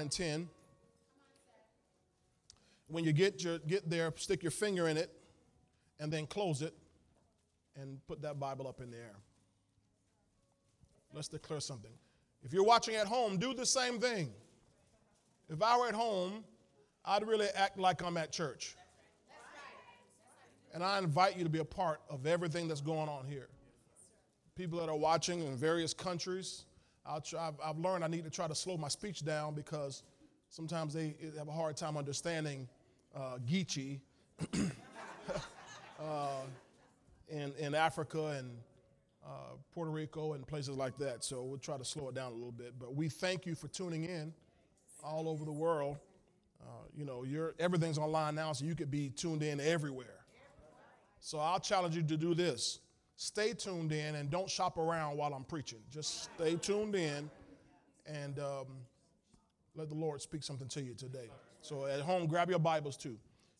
and 10. When you get, your, get there, stick your finger in it and then close it and put that Bible up in the air. Let's declare something. If you're watching at home, do the same thing. If I were at home, I'd really act like I'm at church. And I invite you to be a part of everything that's going on here. People that are watching in various countries, i have learned I need to try to slow my speech down because sometimes they have a hard time understanding uh, Geechee uh, in, in Africa and uh, Puerto Rico and places like that. So we'll try to slow it down a little bit. But we thank you for tuning in all over the world. Uh, you know, everything's online now, so you could be tuned in everywhere. So I'll challenge you to do this. Stay tuned in and don't shop around while I'm preaching. Just stay tuned in and um, let the Lord speak something to you today. So at home, grab your Bibles too.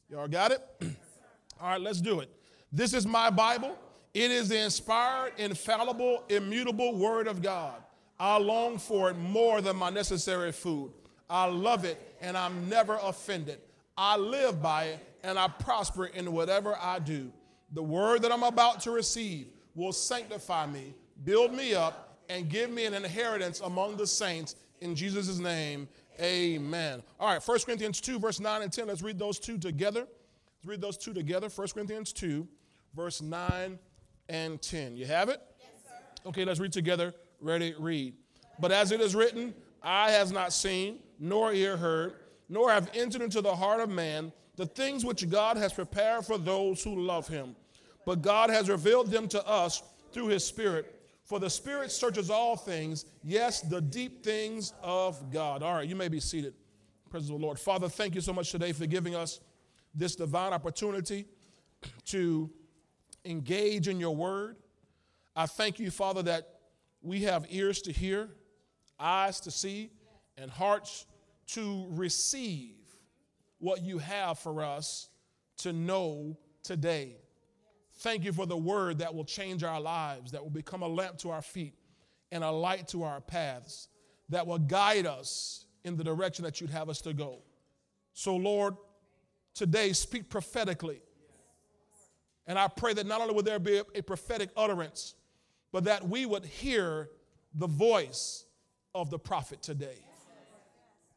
Y'all got it? All right, let's do it. This is my Bible. It is the inspired, infallible, immutable Word of God. I long for it more than my necessary food. I love it and I'm never offended. I live by it and I prosper in whatever I do. The word that I'm about to receive will sanctify me, build me up, and give me an inheritance among the saints. In Jesus' name, amen. All right, 1 Corinthians 2, verse 9 and 10. Let's read those two together. Let's read those two together. 1 Corinthians 2, verse 9 and 10. You have it? Yes, sir. Okay, let's read together. Ready, read. But as it is written, eye has not seen, nor ear heard, nor have entered into the heart of man the things which God has prepared for those who love him but God has revealed them to us through his Spirit. For the Spirit searches all things, yes, the deep things of God. All right, you may be seated. Praise the Lord. Father, thank you so much today for giving us this divine opportunity to engage in your word. I thank you, Father, that we have ears to hear, eyes to see, and hearts to receive what you have for us to know today. Thank you for the word that will change our lives, that will become a lamp to our feet and a light to our paths, that will guide us in the direction that you'd have us to go. So, Lord, today speak prophetically. And I pray that not only would there be a prophetic utterance, but that we would hear the voice of the prophet today.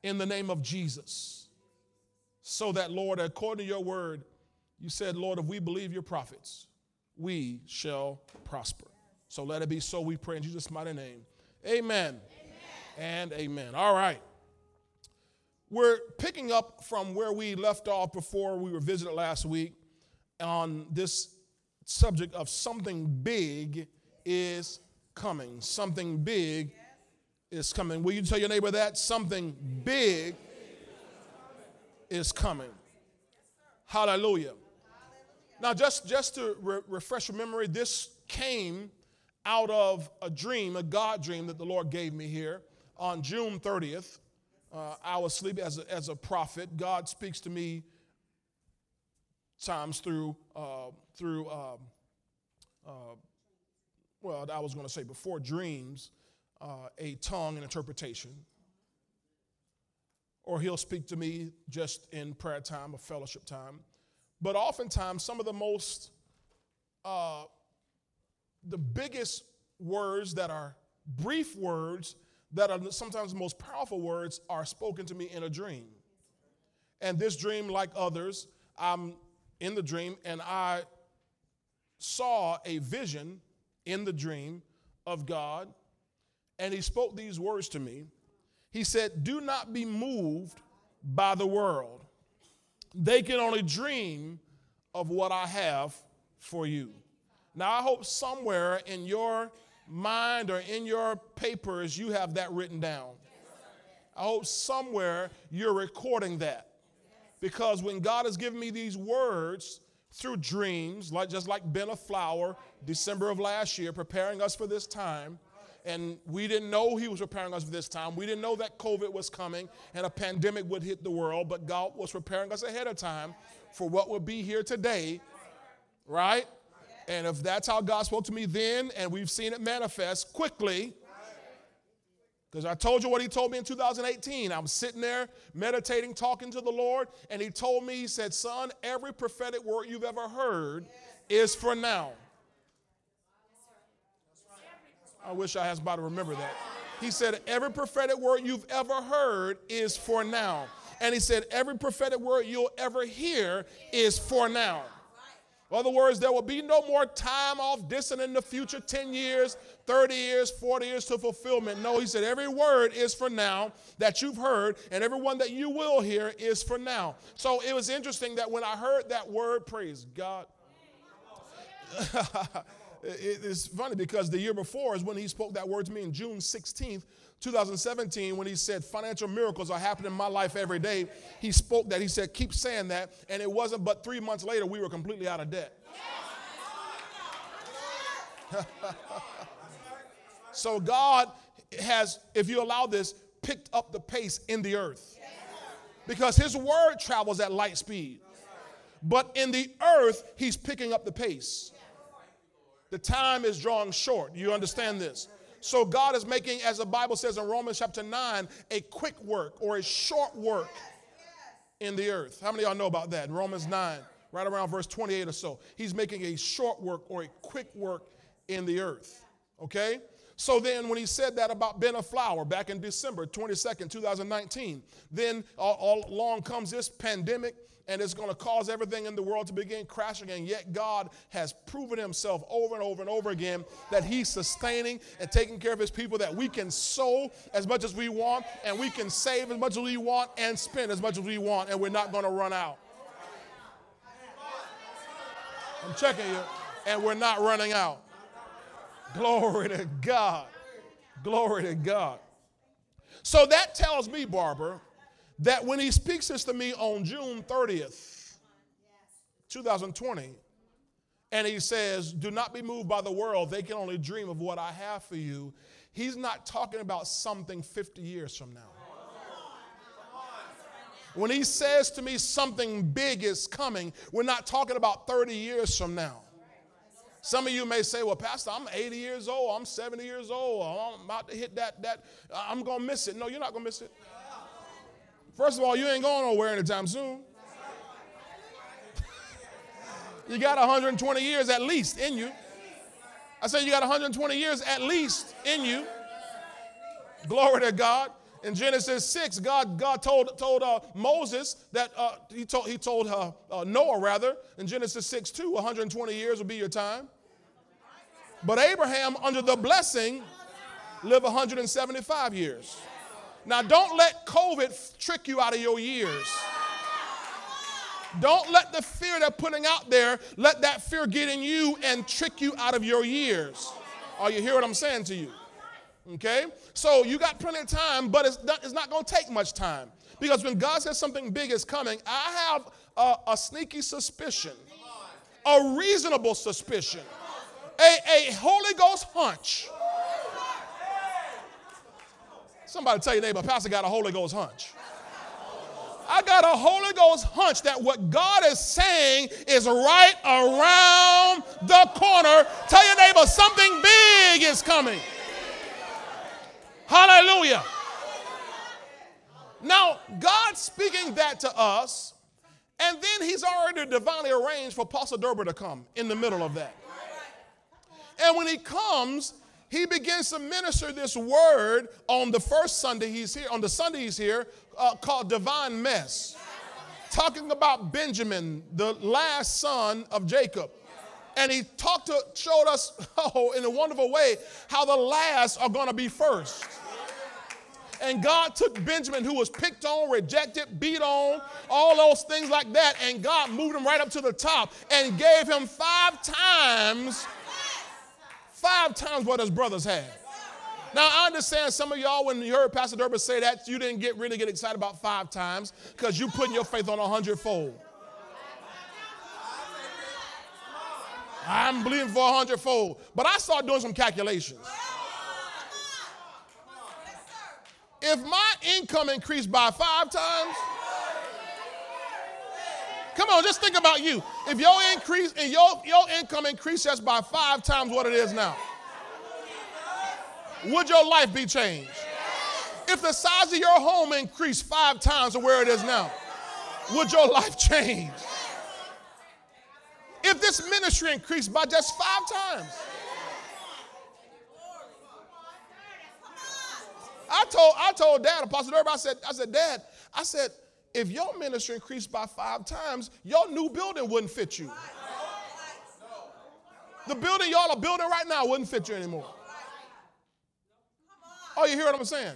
In the name of Jesus. So that, Lord, according to your word, you said, Lord, if we believe your prophets, we shall prosper. So let it be so, we pray in Jesus' mighty name. Amen. amen. And amen. All right. We're picking up from where we left off before we were visited last week on this subject of something big is coming. Something big is coming. Will you tell your neighbor that? Something big is coming. Hallelujah. Now, just, just to re- refresh your memory, this came out of a dream, a God dream that the Lord gave me here on June 30th. Uh, I was sleeping as a, as a prophet. God speaks to me times through, uh, through um, uh, well, I was going to say before dreams, uh, a tongue and interpretation. Or he'll speak to me just in prayer time or fellowship time. But oftentimes, some of the most, uh, the biggest words that are brief words that are sometimes the most powerful words are spoken to me in a dream. And this dream, like others, I'm in the dream and I saw a vision in the dream of God. And he spoke these words to me. He said, Do not be moved by the world they can only dream of what I have for you. Now, I hope somewhere in your mind or in your papers you have that written down. I hope somewhere you're recording that. Because when God has given me these words through dreams, like just like Ben a flower, December of last year, preparing us for this time, and we didn't know he was preparing us for this time. We didn't know that COVID was coming and a pandemic would hit the world, but God was preparing us ahead of time for what would be here today, right? And if that's how God spoke to me then, and we've seen it manifest quickly, Because I told you what he told me in 2018. I'm sitting there meditating, talking to the Lord, and he told me, he said, Son, every prophetic word you've ever heard is for now. I wish I had somebody to remember that. He said, Every prophetic word you've ever heard is for now. And he said, Every prophetic word you'll ever hear is for now. In other words, there will be no more time off distant in the future 10 years, 30 years, 40 years to fulfillment. No, he said, every word is for now that you've heard, and every one that you will hear is for now. So it was interesting that when I heard that word, praise God. it's funny because the year before is when he spoke that word to me in June 16th, 2017, when he said, Financial miracles are happening in my life every day. He spoke that. He said, Keep saying that. And it wasn't but three months later, we were completely out of debt. so God has, if you allow this, picked up the pace in the earth because his word travels at light speed. But in the earth, he's picking up the pace. The time is drawing short. You understand this? So God is making, as the Bible says in Romans chapter 9, a quick work or a short work in the earth. How many y'all know about that? Romans 9, right around verse 28 or so. He's making a short work or a quick work in the earth. Okay? So then, when he said that about Ben a flower back in December 22nd, 2019, then all, all along comes this pandemic and it's going to cause everything in the world to begin crashing. And yet, God has proven Himself over and over and over again that He's sustaining and taking care of His people, that we can sow as much as we want, and we can save as much as we want, and spend as much as we want, and we're not going to run out. I'm checking you, and we're not running out. Glory to God. Glory to God. So that tells me, Barbara, that when he speaks this to me on June 30th, 2020, and he says, Do not be moved by the world, they can only dream of what I have for you. He's not talking about something 50 years from now. When he says to me something big is coming, we're not talking about 30 years from now. Some of you may say, well, Pastor, I'm 80 years old, I'm 70 years old, I'm about to hit that, that, I'm going to miss it. No, you're not going to miss it. First of all, you ain't going nowhere anytime soon. you got 120 years at least in you. I said you got 120 years at least in you. Glory to God. In Genesis 6, God, God told, told uh, Moses that uh, he told, he told uh, uh Noah, rather, in Genesis 6 2, 120 years will be your time. But Abraham, under the blessing, lived 175 years. Now, don't let COVID trick you out of your years. Don't let the fear they're putting out there, let that fear get in you and trick you out of your years. Are you hear what I'm saying to you? Okay? So you got plenty of time, but it's not, not going to take much time. Because when God says something big is coming, I have a, a sneaky suspicion, a reasonable suspicion, a, a Holy Ghost hunch Somebody tell your neighbor, Pastor got a Holy Ghost hunch. I got a Holy Ghost hunch that what God is saying is right around the corner. Tell your neighbor something big is coming. Hallelujah. Now, God's speaking that to us, and then He's already divinely arranged for Apostle Durber to come in the middle of that. And when He comes, he begins to minister this word on the first Sunday he's here, on the Sunday he's here, uh, called Divine Mess. Talking about Benjamin, the last son of Jacob. And he talked to, showed us, oh, in a wonderful way, how the last are going to be first. And God took Benjamin, who was picked on, rejected, beat on, all those things like that, and God moved him right up to the top and gave him five times five times what his brothers had. Now I understand some of y'all when you heard Pastor Durber say that you didn't get really get excited about five times because you putting your faith on a hundredfold. I'm believing for a hundredfold, but I started doing some calculations. If my income increased by five times, come on, just think about you. If your increase and your, your income increases by five times what it is now, would your life be changed? If the size of your home increased five times to where it is now, would your life change? If this ministry increased by just five times, I told I told Dad, Apostle Durban, I said, I said, Dad, I said, if your ministry increased by five times, your new building wouldn't fit you. The building y'all are building right now wouldn't fit you anymore. Oh, you hear what I'm saying?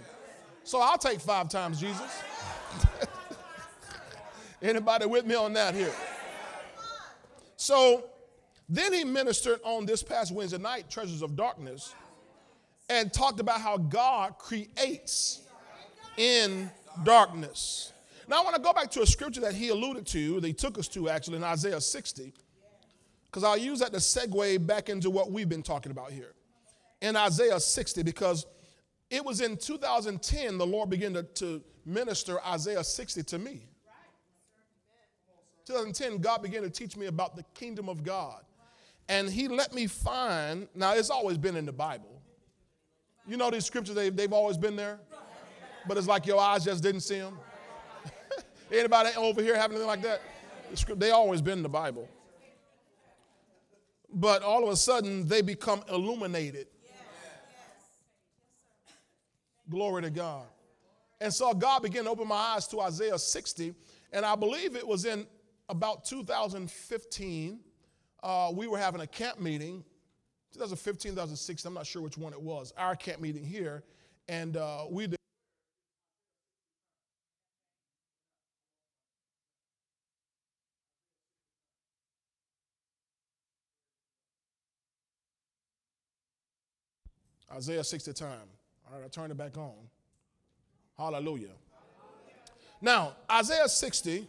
So I'll take five times Jesus. Anybody with me on that here? So then he ministered on this past Wednesday night, Treasures of Darkness, and talked about how God creates in darkness. Now I want to go back to a scripture that he alluded to, he took us to actually in Isaiah 60, because I'll use that to segue back into what we've been talking about here. In Isaiah 60, because it was in 2010 the Lord began to, to minister Isaiah 60 to me. 2010, God began to teach me about the kingdom of God. And He let me find, now it's always been in the Bible. You know these scriptures, they've, they've always been there, but it's like your eyes just didn't see them. Anybody over here have anything like that? They always been in the Bible. But all of a sudden, they become illuminated. Glory to God. And so God began to open my eyes to Isaiah 60, and I believe it was in about 2015, uh, we were having a camp meeting. 2015, 2016, I'm not sure which one it was, our camp meeting here. And uh, we Isaiah 60 time. All right, I turn it back on. Hallelujah. Hallelujah. Now, Isaiah 60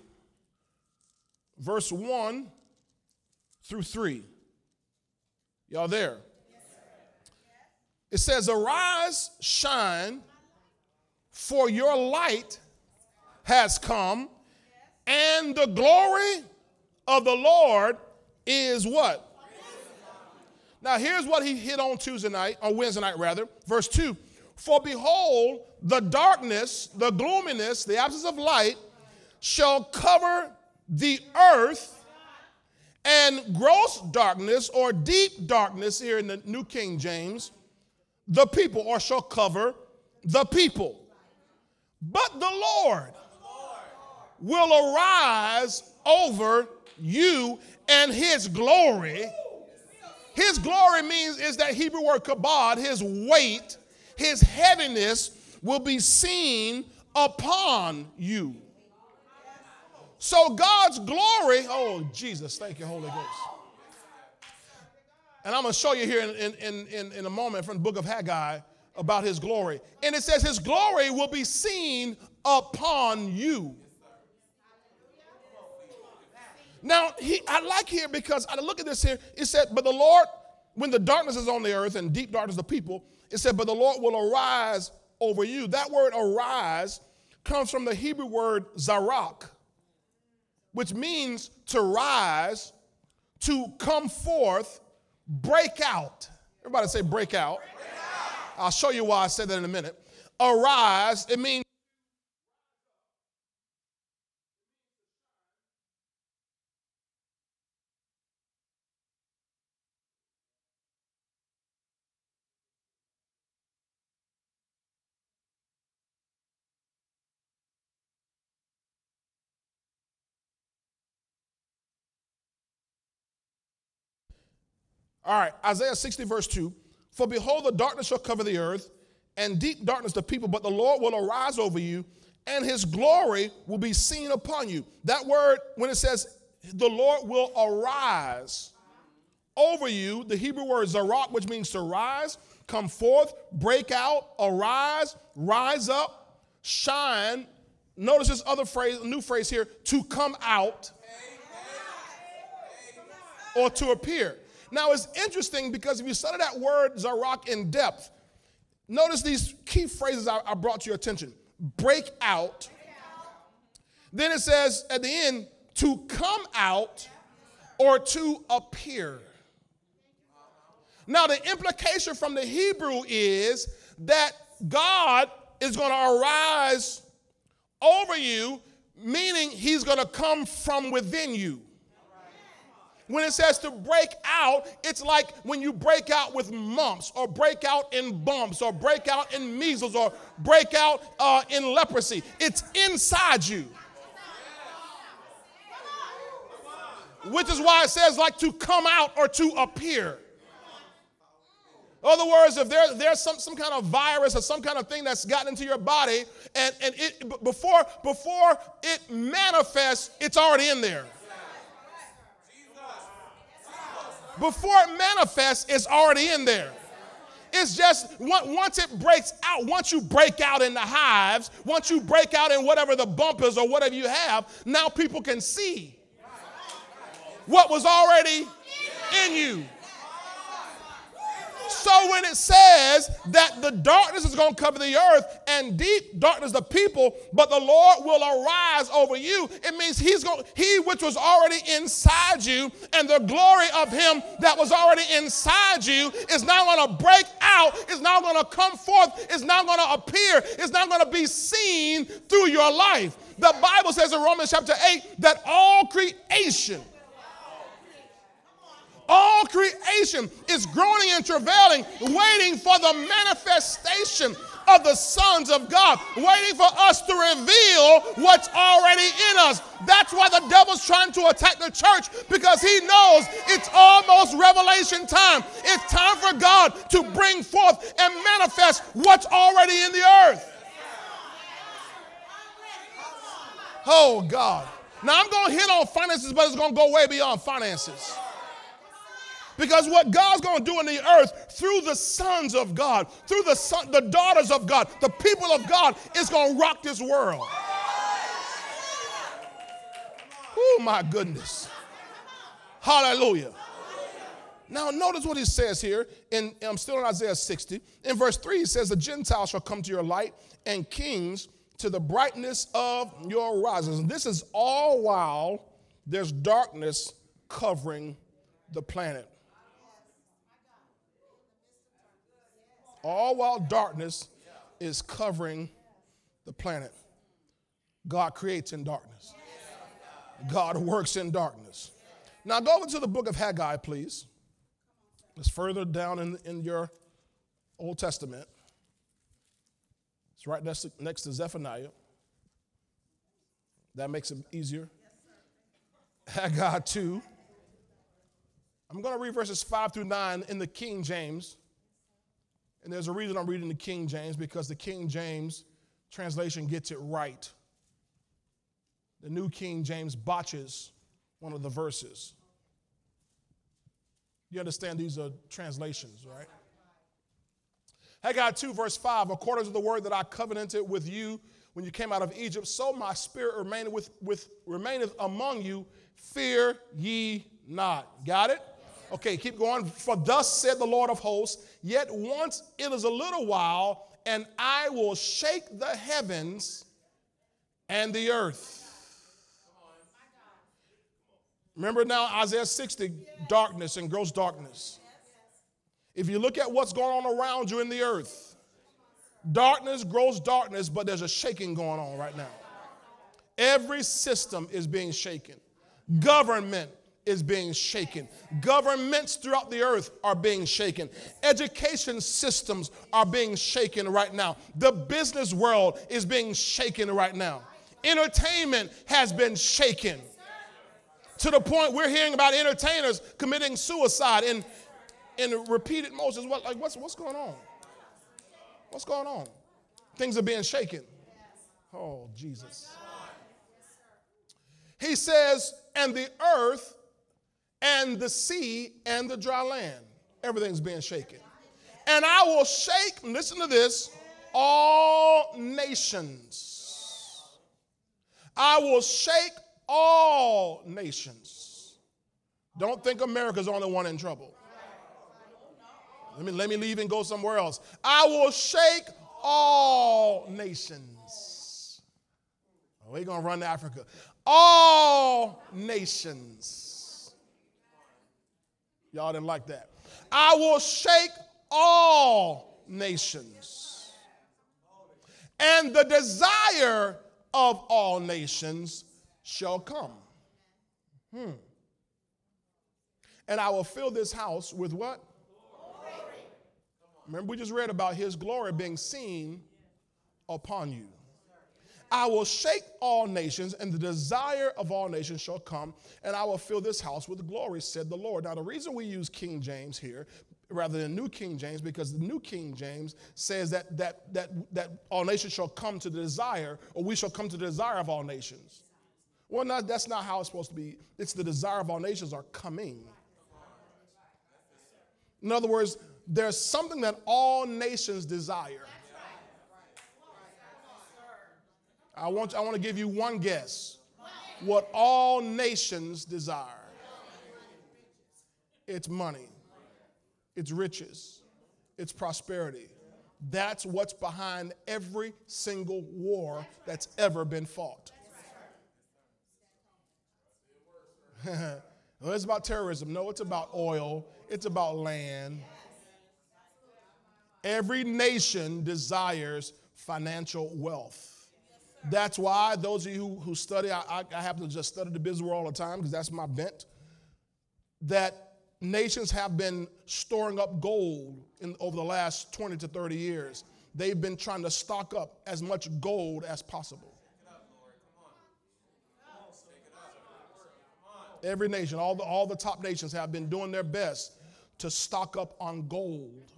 verse 1 through 3. Y'all there? It says, Arise, shine, for your light has come, and the glory of the Lord is what? Now, here's what he hit on Tuesday night, on Wednesday night rather. Verse 2 For behold, the darkness, the gloominess, the absence of light shall cover the earth and gross darkness or deep darkness here in the New King James, the people, or shall cover the people. But the Lord will arise over you and his glory. His glory means is that Hebrew word kabod, his weight, his heaviness will be seen upon you. So God's glory, oh Jesus, thank you, Holy Ghost. And I'm going to show you here in, in, in, in a moment from the book of Haggai about his glory. And it says, His glory will be seen upon you. Now, he, I like here because I look at this here. It said, But the Lord, when the darkness is on the earth and deep darkness the people, it said, But the Lord will arise over you. That word arise comes from the Hebrew word zarak, which means to rise, to come forth, break out. Everybody say break out. break out. I'll show you why I said that in a minute. Arise, it means All right, Isaiah 60, verse 2. For behold, the darkness shall cover the earth, and deep darkness the people, but the Lord will arise over you, and his glory will be seen upon you. That word, when it says the Lord will arise over you, the Hebrew word zarak, which means to rise, come forth, break out, arise, rise up, shine. Notice this other phrase, new phrase here, to come out or to appear. Now, it's interesting because if you study that word Zarak in depth, notice these key phrases I, I brought to your attention break out. Then it says at the end, to come out or to appear. Now, the implication from the Hebrew is that God is going to arise over you, meaning he's going to come from within you. When it says to break out, it's like when you break out with mumps, or break out in bumps, or break out in measles, or break out uh, in leprosy. It's inside you. Which is why it says, like to come out or to appear. In other words, if there, there's some, some kind of virus or some kind of thing that's gotten into your body, and, and it, before, before it manifests, it's already in there. Before it manifests, it's already in there. It's just once it breaks out, once you break out in the hives, once you break out in whatever the bump is or whatever you have, now people can see what was already in you. So when it says that the darkness is going to cover the earth and deep darkness the people, but the Lord will arise over you, it means he's going he which was already inside you and the glory of him that was already inside you is now going to break out, is now going to come forth, is now going to appear, is now going to be seen through your life. The Bible says in Romans chapter 8 that all creation all creation is groaning and travailing, waiting for the manifestation of the sons of God, waiting for us to reveal what's already in us. That's why the devil's trying to attack the church because he knows it's almost revelation time. It's time for God to bring forth and manifest what's already in the earth. Oh, God. Now I'm going to hit on finances, but it's going to go way beyond finances. Because what God's going to do in the earth through the sons of God, through the, son, the daughters of God, the people of God, is going to rock this world. Oh, my goodness. Hallelujah. Now, notice what he says here. In, I'm still in Isaiah 60. In verse 3, he says, The Gentiles shall come to your light, and kings to the brightness of your rising. And this is all while there's darkness covering the planet. All while darkness is covering the planet. God creates in darkness, God works in darkness. Now, go over to the book of Haggai, please. It's further down in, in your Old Testament. It's right next to, next to Zephaniah. That makes it easier. Haggai 2. I'm going to read verses 5 through 9 in the King James. And there's a reason I'm reading the King James because the King James translation gets it right. The New King James botches one of the verses. You understand these are translations, right? Haggai 2, verse 5 according to the word that I covenanted with you when you came out of Egypt, so my spirit remaineth, with, with, remaineth among you. Fear ye not. Got it? Okay, keep going. For thus said the Lord of hosts, yet once it is a little while, and I will shake the heavens and the earth. Remember now Isaiah 60, darkness and gross darkness. If you look at what's going on around you in the earth, darkness grows darkness, but there's a shaking going on right now. Every system is being shaken. Government is being shaken. Governments throughout the earth are being shaken. Education systems are being shaken right now. The business world is being shaken right now. Entertainment has been shaken to the point we're hearing about entertainers committing suicide in, in repeated motions. What, like, what's, what's going on? What's going on? Things are being shaken. Oh, Jesus. He says, and the earth and the sea and the dry land. Everything's being shaken. And I will shake, listen to this, all nations. I will shake all nations. Don't think America's the only one in trouble. Let me, let me leave and go somewhere else. I will shake all nations. Oh, we're going to run to Africa. All nations Y'all didn't like that. I will shake all nations. and the desire of all nations shall come. Hmm. And I will fill this house with what? Glory. Remember, we just read about his glory being seen upon you. I will shake all nations, and the desire of all nations shall come, and I will fill this house with glory, said the Lord. Now, the reason we use King James here rather than New King James, because the New King James says that, that, that, that all nations shall come to the desire, or we shall come to the desire of all nations. Well, not, that's not how it's supposed to be. It's the desire of all nations are coming. In other words, there's something that all nations desire. I want, I want to give you one guess. What all nations desire it's money, it's riches, it's prosperity. That's what's behind every single war that's ever been fought. well, it's about terrorism. No, it's about oil, it's about land. Every nation desires financial wealth. That's why those of you who, study, I, I, happen to just study the business world all the time because that's my bent, that nations have been storing up gold in, over the last 20 to 30 years. They've been trying to stock up as much gold as possible. Every nation, all the, all the top nations have been doing their best to stock up on gold.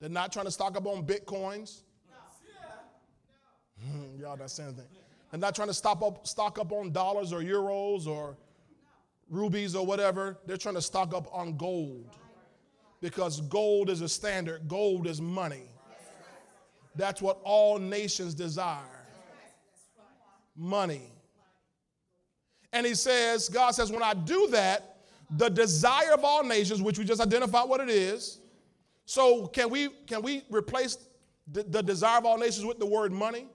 They're not trying to stock up on bitcoins. Mm-hmm. Y'all not saying anything. They're not trying to stop up, stock up on dollars or euros or rubies or whatever. They're trying to stock up on gold because gold is a standard, gold is money. That's what all nations desire money. And he says, God says, when I do that, the desire of all nations, which we just identified what it is. So can we can we replace the, the desire of all nations with the word money?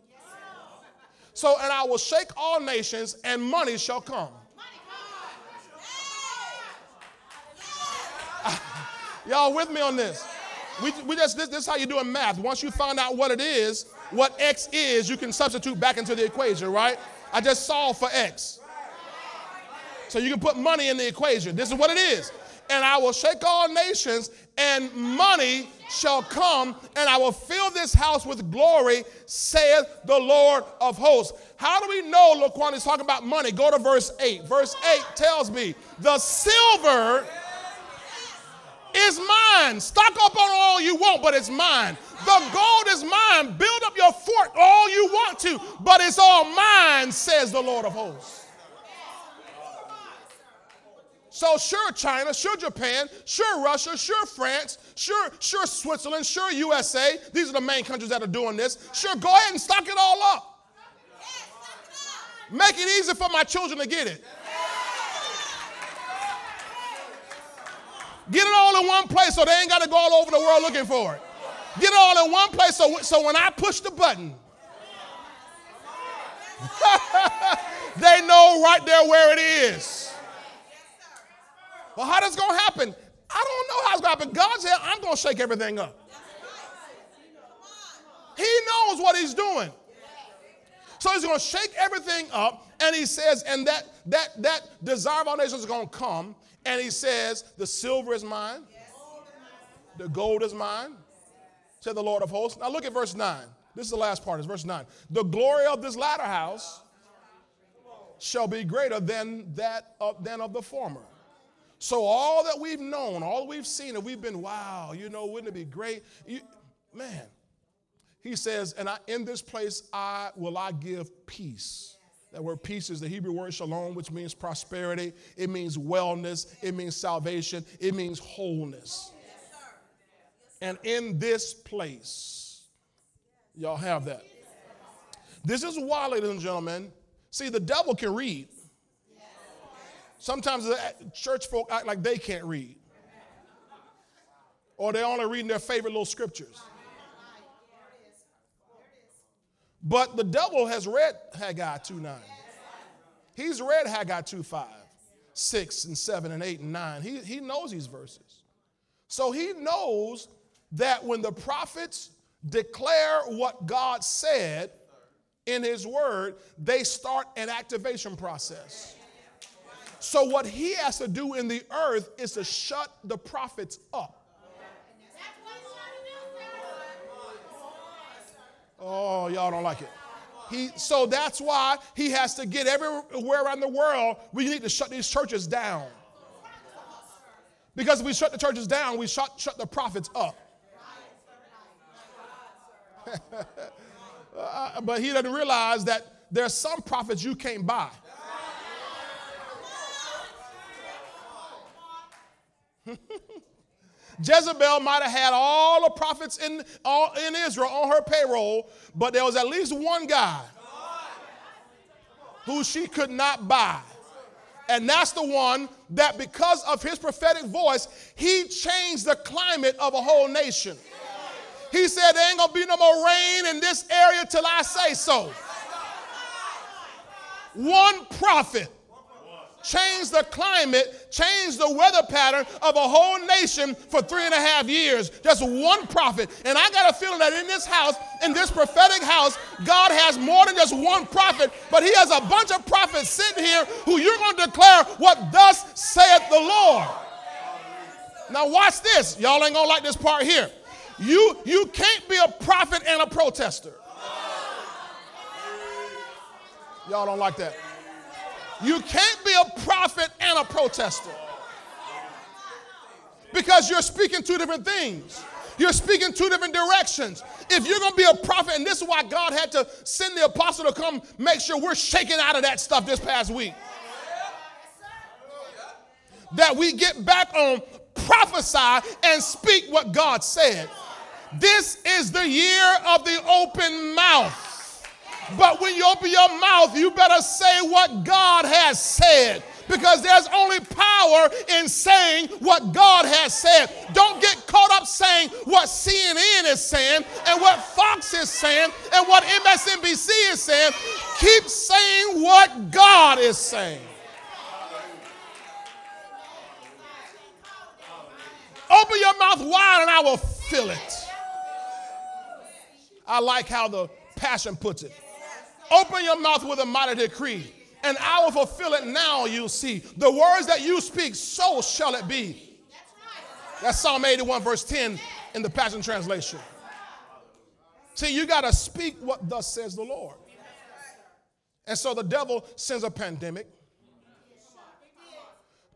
So, and I will shake all nations, and money shall come. Y'all with me on this? We, we just this, this is how you do in math. Once you find out what it is, what x is, you can substitute back into the equation, right? I just solved for x. So you can put money in the equation. This is what it is and I will shake all nations, and money shall come, and I will fill this house with glory, saith the Lord of hosts. How do we know Laquan is talking about money? Go to verse 8. Verse 8 tells me, The silver is mine. Stock up on all you want, but it's mine. The gold is mine. Build up your fort all you want to, but it's all mine, says the Lord of hosts. So sure China, sure Japan, sure Russia, sure France, sure sure Switzerland, sure USA. These are the main countries that are doing this. Sure, go ahead and stock it all up. Make it easy for my children to get it. Get it all in one place so they ain't got to go all over the world looking for it. Get it all in one place so, so when I push the button, they know right there where it is. Well, how going to happen? I don't know how it's to happen. God said, I'm going to shake everything up. He knows what he's doing. So he's going to shake everything up, and he says, and that that that desire of all nations is going to come, and he says, the silver is mine, the gold is mine, said the Lord of hosts. Now look at verse 9. This is the last part, is verse 9. The glory of this latter house shall be greater than that of, than of the former. So all that we've known, all we've seen, and we've been, wow, you know, wouldn't it be great? You, man, he says, and I, in this place I will I give peace. That word peace is the Hebrew word shalom, which means prosperity. It means wellness. It means salvation. It means wholeness. And in this place, y'all have that. This is why, ladies and gentlemen, see, the devil can read. Sometimes church folk act like they can't read. Or they're only reading their favorite little scriptures. But the devil has read Haggai 2 9. He's read Haggai 2 5, 6 and 7 and 8 and 9. He, he knows these verses. So he knows that when the prophets declare what God said in His Word, they start an activation process. So, what He has to do in the earth is to shut the prophets up. Oh, y'all don't like it. He, so that's why he has to get everywhere around the world. We need to shut these churches down. Because if we shut the churches down, we shut, shut the prophets up. uh, but he doesn't realize that there are some prophets you can't buy. Jezebel might have had all the prophets in, all, in Israel on her payroll, but there was at least one guy who she could not buy. And that's the one that, because of his prophetic voice, he changed the climate of a whole nation. He said, There ain't gonna be no more rain in this area till I say so. One prophet changed the climate, change the weather pattern of a whole nation for three and a half years. Just one prophet. And I got a feeling that in this house, in this prophetic house, God has more than just one prophet, but He has a bunch of prophets sitting here who you're going to declare what thus saith the Lord. Now, watch this. Y'all ain't going to like this part here. You, you can't be a prophet and a protester. Y'all don't like that. You can't be a prophet and a protester because you're speaking two different things. You're speaking two different directions. If you're going to be a prophet, and this is why God had to send the apostle to come make sure we're shaken out of that stuff this past week. That we get back on prophesy and speak what God said. This is the year of the open mouth. But when you open your mouth, you better say what God has said because there's only power in saying what God has said. Don't get caught up saying what CNN is saying and what Fox is saying and what MSNBC is saying. Keep saying what God is saying. Open your mouth wide and I will fill it. I like how the passion puts it. Open your mouth with a mighty decree, and I will fulfill it now, you'll see. The words that you speak, so shall it be. That's Psalm 81, verse 10 in the Passion Translation. See, you got to speak what thus says the Lord. And so the devil sends a pandemic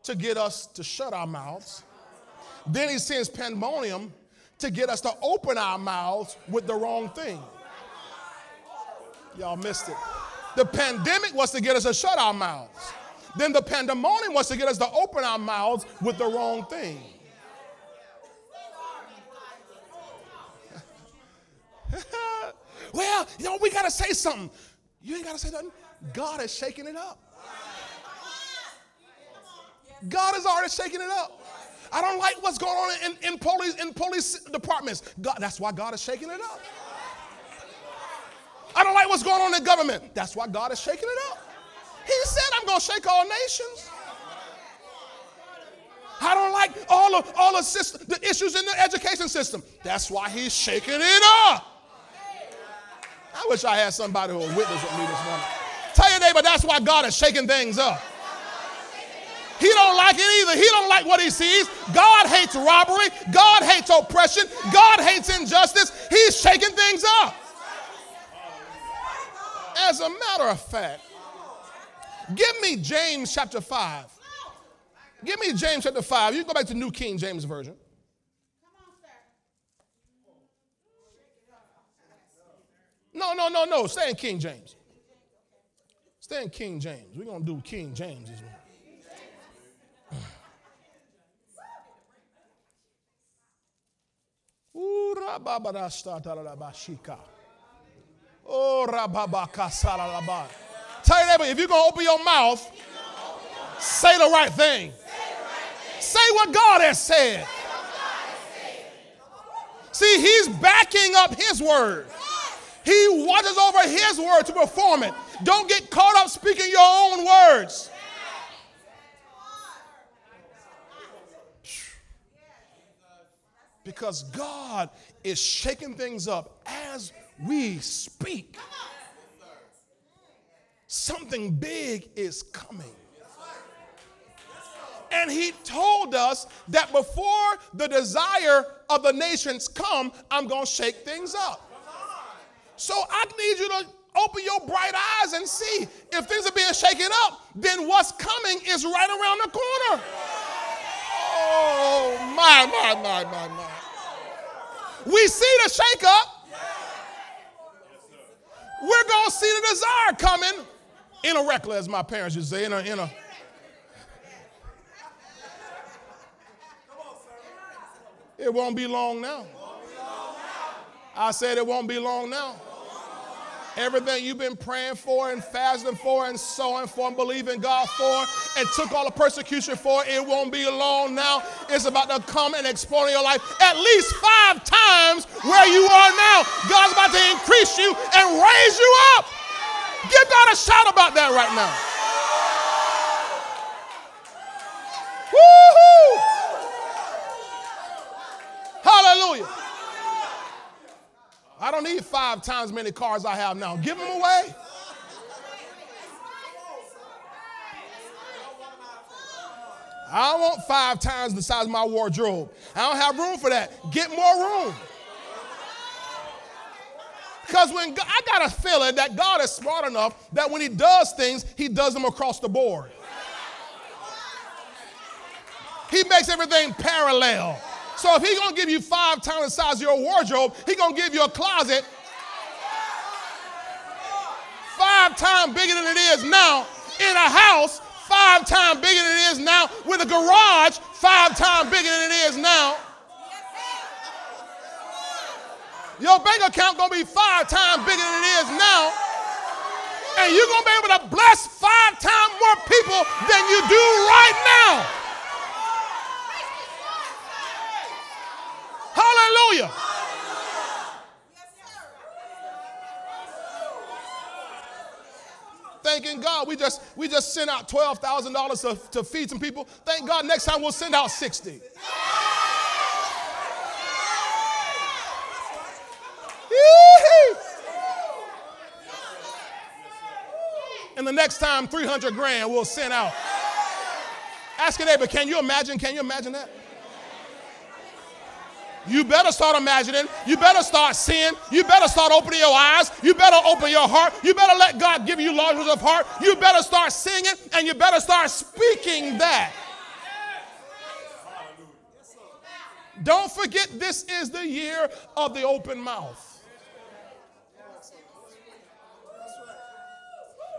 to get us to shut our mouths. Then he sends pandemonium to get us to open our mouths with the wrong thing. Y'all missed it. The pandemic was to get us to shut our mouths. Then the pandemonium was to get us to open our mouths with the wrong thing. well, you know, we got to say something. You ain't got to say nothing. God is shaking it up. God is already shaking it up. I don't like what's going on in, in police in police departments. God, that's why God is shaking it up. I don't like what's going on in government. That's why God is shaking it up. He said, I'm going to shake all nations. I don't like all of all the, system, the issues in the education system. That's why he's shaking it up. I wish I had somebody who would witness with me this morning. Tell your neighbor that's why God is shaking things up. He don't like it either. He don't like what he sees. God hates robbery. God hates oppression. God hates injustice. He's shaking things up. As a matter of fact, give me James chapter 5. Give me James chapter 5. You go back to New King James Version. No, no, no, no. Stay in King James. Stay in King James. We're going to do King James this morning. Ooh, Oh, rababakasalalaba. Tell your neighbor, if you're going to open your mouth, say the right thing. Say what God has said. See, he's backing up his word. He watches over his word to perform it. Don't get caught up speaking your own words. Because God is shaking things up as we speak. Something big is coming. And he told us that before the desire of the nations come, I'm going to shake things up. So I need you to open your bright eyes and see if things are being shaken up, then what's coming is right around the corner. Oh, my, my, my, my, my. We see the shake up. We're going to see the desire coming in a reckless, as my parents used to say, in a, in a, It won't be long now. I said it won't be long now. Everything you've been praying for and fasting for and sowing for and believing God for and took all the persecution for, it won't be long now. It's about to come and explode in your life at least five times where you are now. God's about to increase you and raise you up. Give God a shout about that right now. Woo-hoo! Hallelujah. I don't need five times many cars I have now. Give them away. I don't want five times the size of my wardrobe. I don't have room for that. Get more room. Because when God, I got a feeling that God is smart enough that when He does things, He does them across the board. He makes everything parallel. So if he's gonna give you five times the size of your wardrobe, he's gonna give you a closet five times bigger than it is now in a house five times bigger than it is now with a garage five times bigger than it is now. Your bank account gonna be five times bigger than it is now. And you're gonna be able to bless five times more people than you do right now Hallelujah. Thanking God, we just we just sent out twelve thousand dollars to, to feed some people. Thank God, next time we'll send out sixty. And the next time, 300 grand we'll send out. Ask your neighbor, can you imagine? Can you imagine that? You better start imagining. You better start seeing. You better start opening your eyes. You better open your heart. You better let God give you largeness of heart. You better start singing and you better start speaking that. Don't forget, this is the year of the open mouth.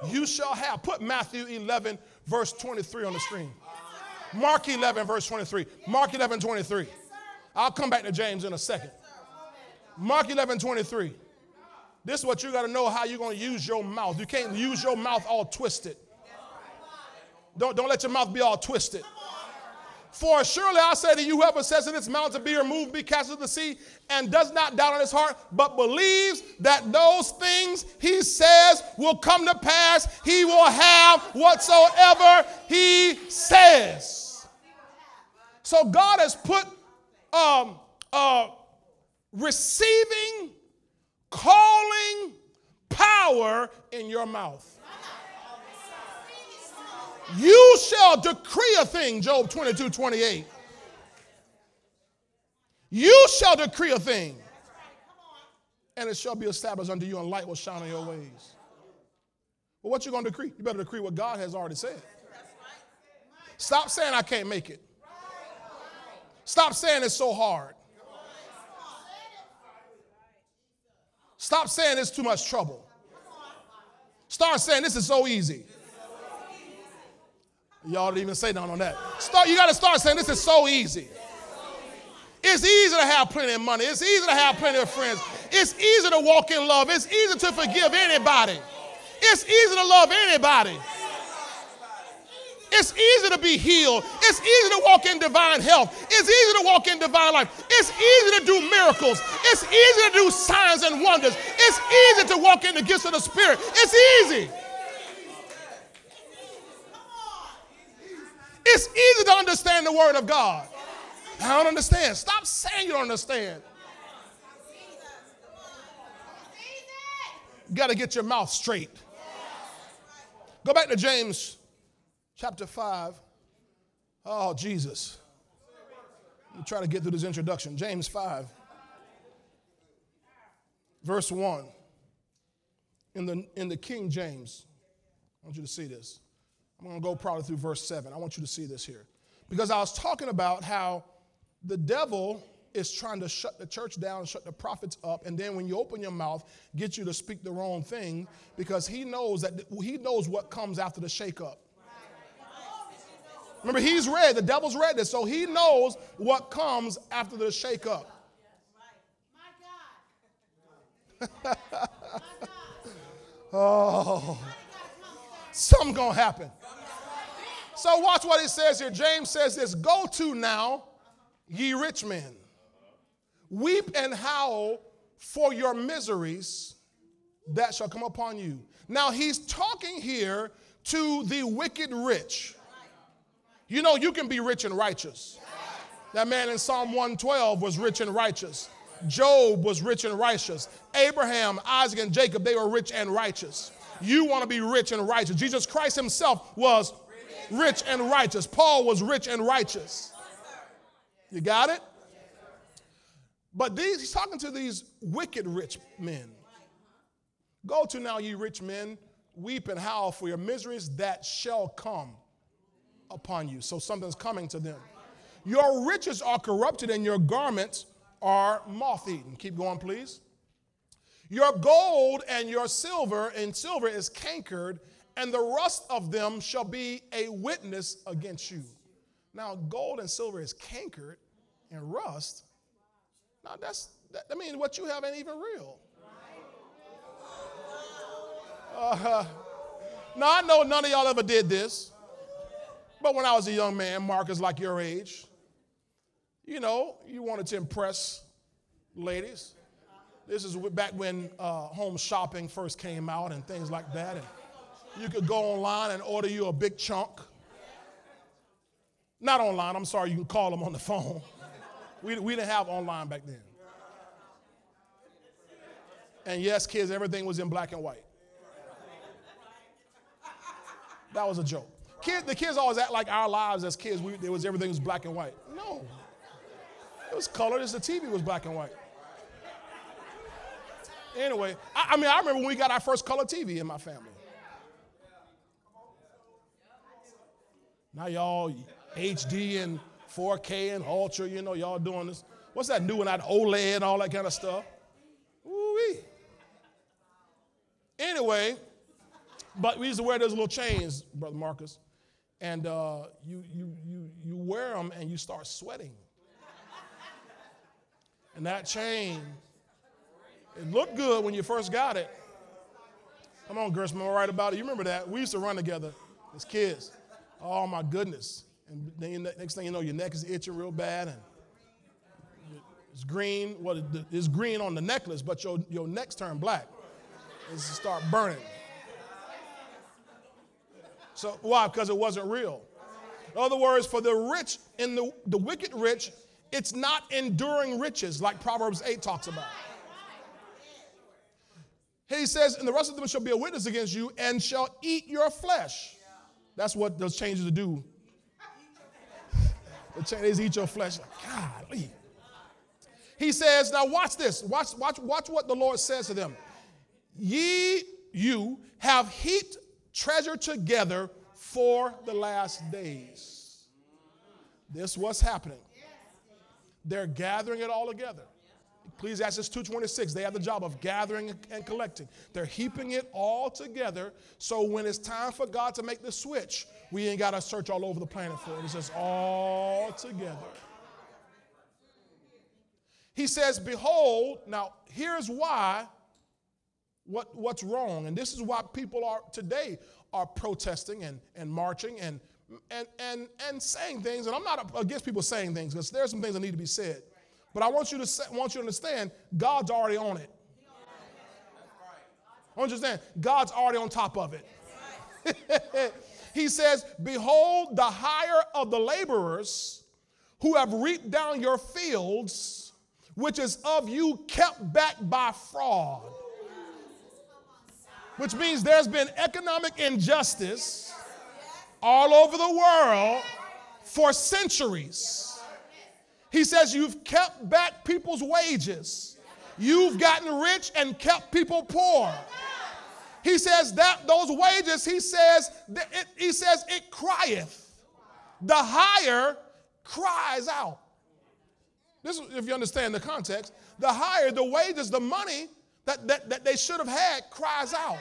You shall have. Put Matthew 11, verse 23 on the screen. Mark 11, verse 23. Mark 11, 23. I'll come back to James in a second. Mark 11, 23. This is what you got to know how you're going to use your mouth. You can't use your mouth all twisted. Don't, don't let your mouth be all twisted. For surely I say to you, whoever says to this mountain be removed, be cast into the sea, and does not doubt in his heart, but believes that those things he says will come to pass, he will have whatsoever he says. So God has put um, uh, receiving, calling power in your mouth. You shall decree a thing, Job 22 28. You shall decree a thing, and it shall be established unto you, and light will shine on your ways. Well, what you to decree? You better decree what God has already said. Stop saying I can't make it. Stop saying it's so hard. Stop saying it's too much trouble. Start saying this is so easy. Y'all didn't even say nothing on that. Start, you got to start saying this is so easy. It's easy to have plenty of money. It's easy to have plenty of friends. It's easy to walk in love. It's easy to forgive anybody. It's easy to love anybody. It's easy to be healed. It's easy to walk in divine health. It's easy to walk in divine life. It's easy to do miracles. It's easy to do signs and wonders. It's easy to walk in the gifts of the Spirit. It's easy. It's easy to understand the Word of God. I don't understand. Stop saying you don't understand. You got to get your mouth straight. Go back to James chapter 5. Oh, Jesus. I'm trying to get through this introduction. James 5, verse 1. In the, in the King James, I want you to see this. I'm going to go probably through verse 7. I want you to see this here. Because I was talking about how the devil is trying to shut the church down, shut the prophets up, and then when you open your mouth, get you to speak the wrong thing because he knows that he knows what comes after the shakeup. Remember, he's read, the devil's read this, so he knows what comes after the shakeup. oh, something gonna happen. So watch what it says here. James says this: "Go to now, ye rich men." Weep and howl for your miseries that shall come upon you. Now, he's talking here to the wicked rich. You know, you can be rich and righteous. That man in Psalm 112 was rich and righteous. Job was rich and righteous. Abraham, Isaac, and Jacob, they were rich and righteous. You want to be rich and righteous. Jesus Christ himself was rich and righteous. Paul was rich and righteous. You got it? But these, he's talking to these wicked rich men. Go to now, ye rich men, weep and howl for your miseries that shall come upon you. So something's coming to them. Your riches are corrupted and your garments are moth eaten. Keep going, please. Your gold and your silver, and silver is cankered, and the rust of them shall be a witness against you. Now, gold and silver is cankered and rust. Now that's that, I mean what you have ain't even real. Uh, now I know none of y'all ever did this, but when I was a young man, Marcus, like your age, you know, you wanted to impress ladies. This is back when uh, home shopping first came out and things like that, and you could go online and order you a big chunk. Not online. I'm sorry. You can call them on the phone. We, we didn't have online back then. And yes, kids, everything was in black and white. That was a joke. Kid, the kids always act like our lives as kids, we, was everything was black and white. No. It was colored, just the TV was black and white. Anyway, I, I mean, I remember when we got our first color TV in my family. Now y'all HD and 4K and Ultra, you know, y'all doing this. What's that new one? That OLED and all that kind of stuff. Ooh-wee. Anyway, but we used to wear those little chains, Brother Marcus, and uh, you, you, you, you wear them and you start sweating. And that chain, it looked good when you first got it. Come on, Gershman, I'm right about it. You remember that? We used to run together as kids. Oh, my goodness. And then next thing you know, your neck is itching real bad, and it's green. Well, it's green on the necklace, but your, your neck's turned black. It's start burning. So why? Because it wasn't real. In other words, for the rich and the, the wicked rich, it's not enduring riches like Proverbs 8 talks about. He says, and the rest of them shall be a witness against you and shall eat your flesh. That's what those changes do the Chinese eat your flesh. Golly. He says, now watch this. Watch, watch, watch what the Lord says to them. Ye, you, have heaped treasure together for the last days. This what's happening. They're gathering it all together. Ecclesiastes 2.26, they have the job of gathering and collecting. They're heaping it all together so when it's time for God to make the switch, we ain't got to search all over the planet for it. It's just all together. He says, Behold, now here's why what, what's wrong. And this is why people are today are protesting and, and marching and, and, and, and saying things. And I'm not against people saying things because there are some things that need to be said. But I want you to say, want you to understand God's already on it. I understand God's already on top of it. he says, Behold, the hire of the laborers who have reaped down your fields, which is of you kept back by fraud. Which means there's been economic injustice all over the world for centuries. He says, You've kept back people's wages, you've gotten rich and kept people poor. He says that those wages, he says, it, he says it crieth. The hire cries out. This, if you understand the context, the hire the wages, the money that, that, that they should have had cries out.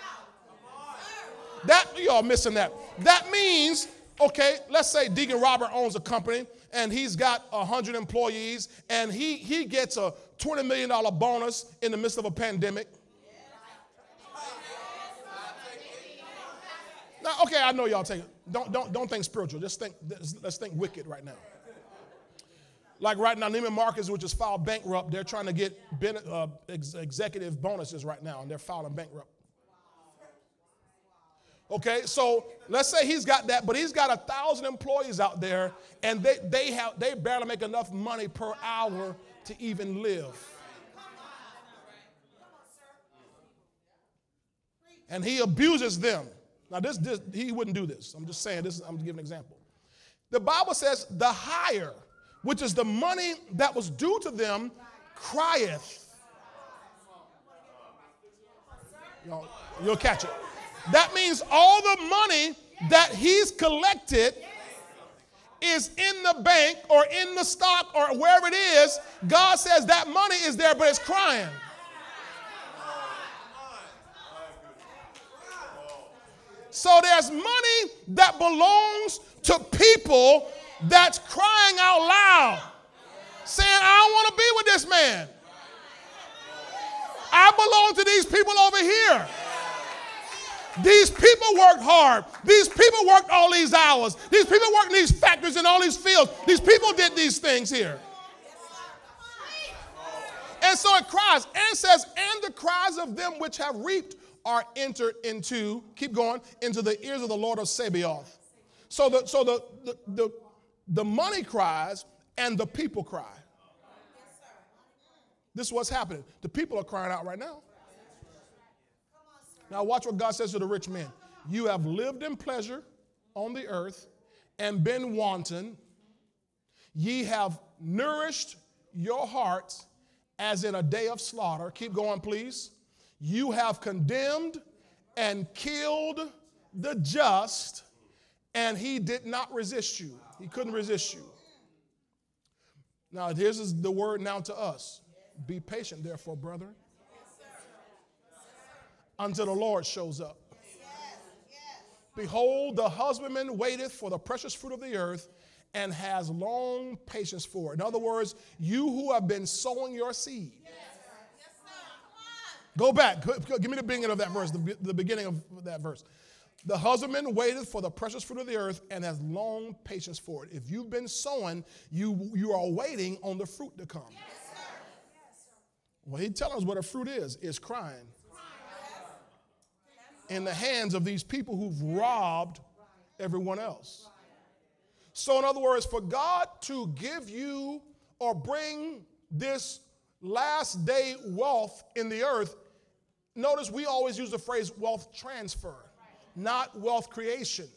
That y'all missing that. That means, okay, let's say Deacon Robert owns a company and he's got 100 employees and he, he gets a $20 million bonus in the midst of a pandemic. Now, okay, I know y'all take it. Don't, don't, don't think spiritual. Just think, let's think wicked right now. Like right now, Neiman Marcus, which is filed bankrupt, they're trying to get uh, ex- executive bonuses right now, and they're filing bankrupt. Okay, so let's say he's got that, but he's got a thousand employees out there, and they, they have they barely make enough money per hour to even live. And he abuses them. Now, this, this he wouldn't do this. I'm just saying this. I'm giving an example. The Bible says the hire, which is the money that was due to them, crieth. You'll, you'll catch it. That means all the money that he's collected is in the bank or in the stock or wherever it is. God says that money is there, but it's crying. So there's money that belongs to people that's crying out loud, saying, I don't want to be with this man. I belong to these people over here. These people worked hard. These people worked all these hours. These people worked in these factories and all these fields. These people did these things here. And so it cries, and says, and the cries of them which have reaped are entered into, keep going, into the ears of the Lord of Sabaoth. So the so the the, the, the money cries and the people cry. This is what's happening. The people are crying out right now. Now, watch what God says to the rich man. You have lived in pleasure on the earth and been wanton. Ye have nourished your hearts as in a day of slaughter. Keep going, please. You have condemned and killed the just, and he did not resist you. He couldn't resist you. Now, here's the word now to us Be patient, therefore, brethren until the Lord shows up. Behold, the husbandman waiteth for the precious fruit of the earth and has long patience for it. In other words, you who have been sowing your seed. Go back. Give me the beginning of that verse, the, the beginning of that verse. The husbandman waiteth for the precious fruit of the earth and has long patience for it. If you've been sowing, you, you are waiting on the fruit to come. Yes, well, he tells us what a fruit is. It's crying in the hands of these people who've robbed everyone else. So, in other words, for God to give you or bring this last day wealth in the earth, notice we always use the phrase wealth transfer, not wealth creation.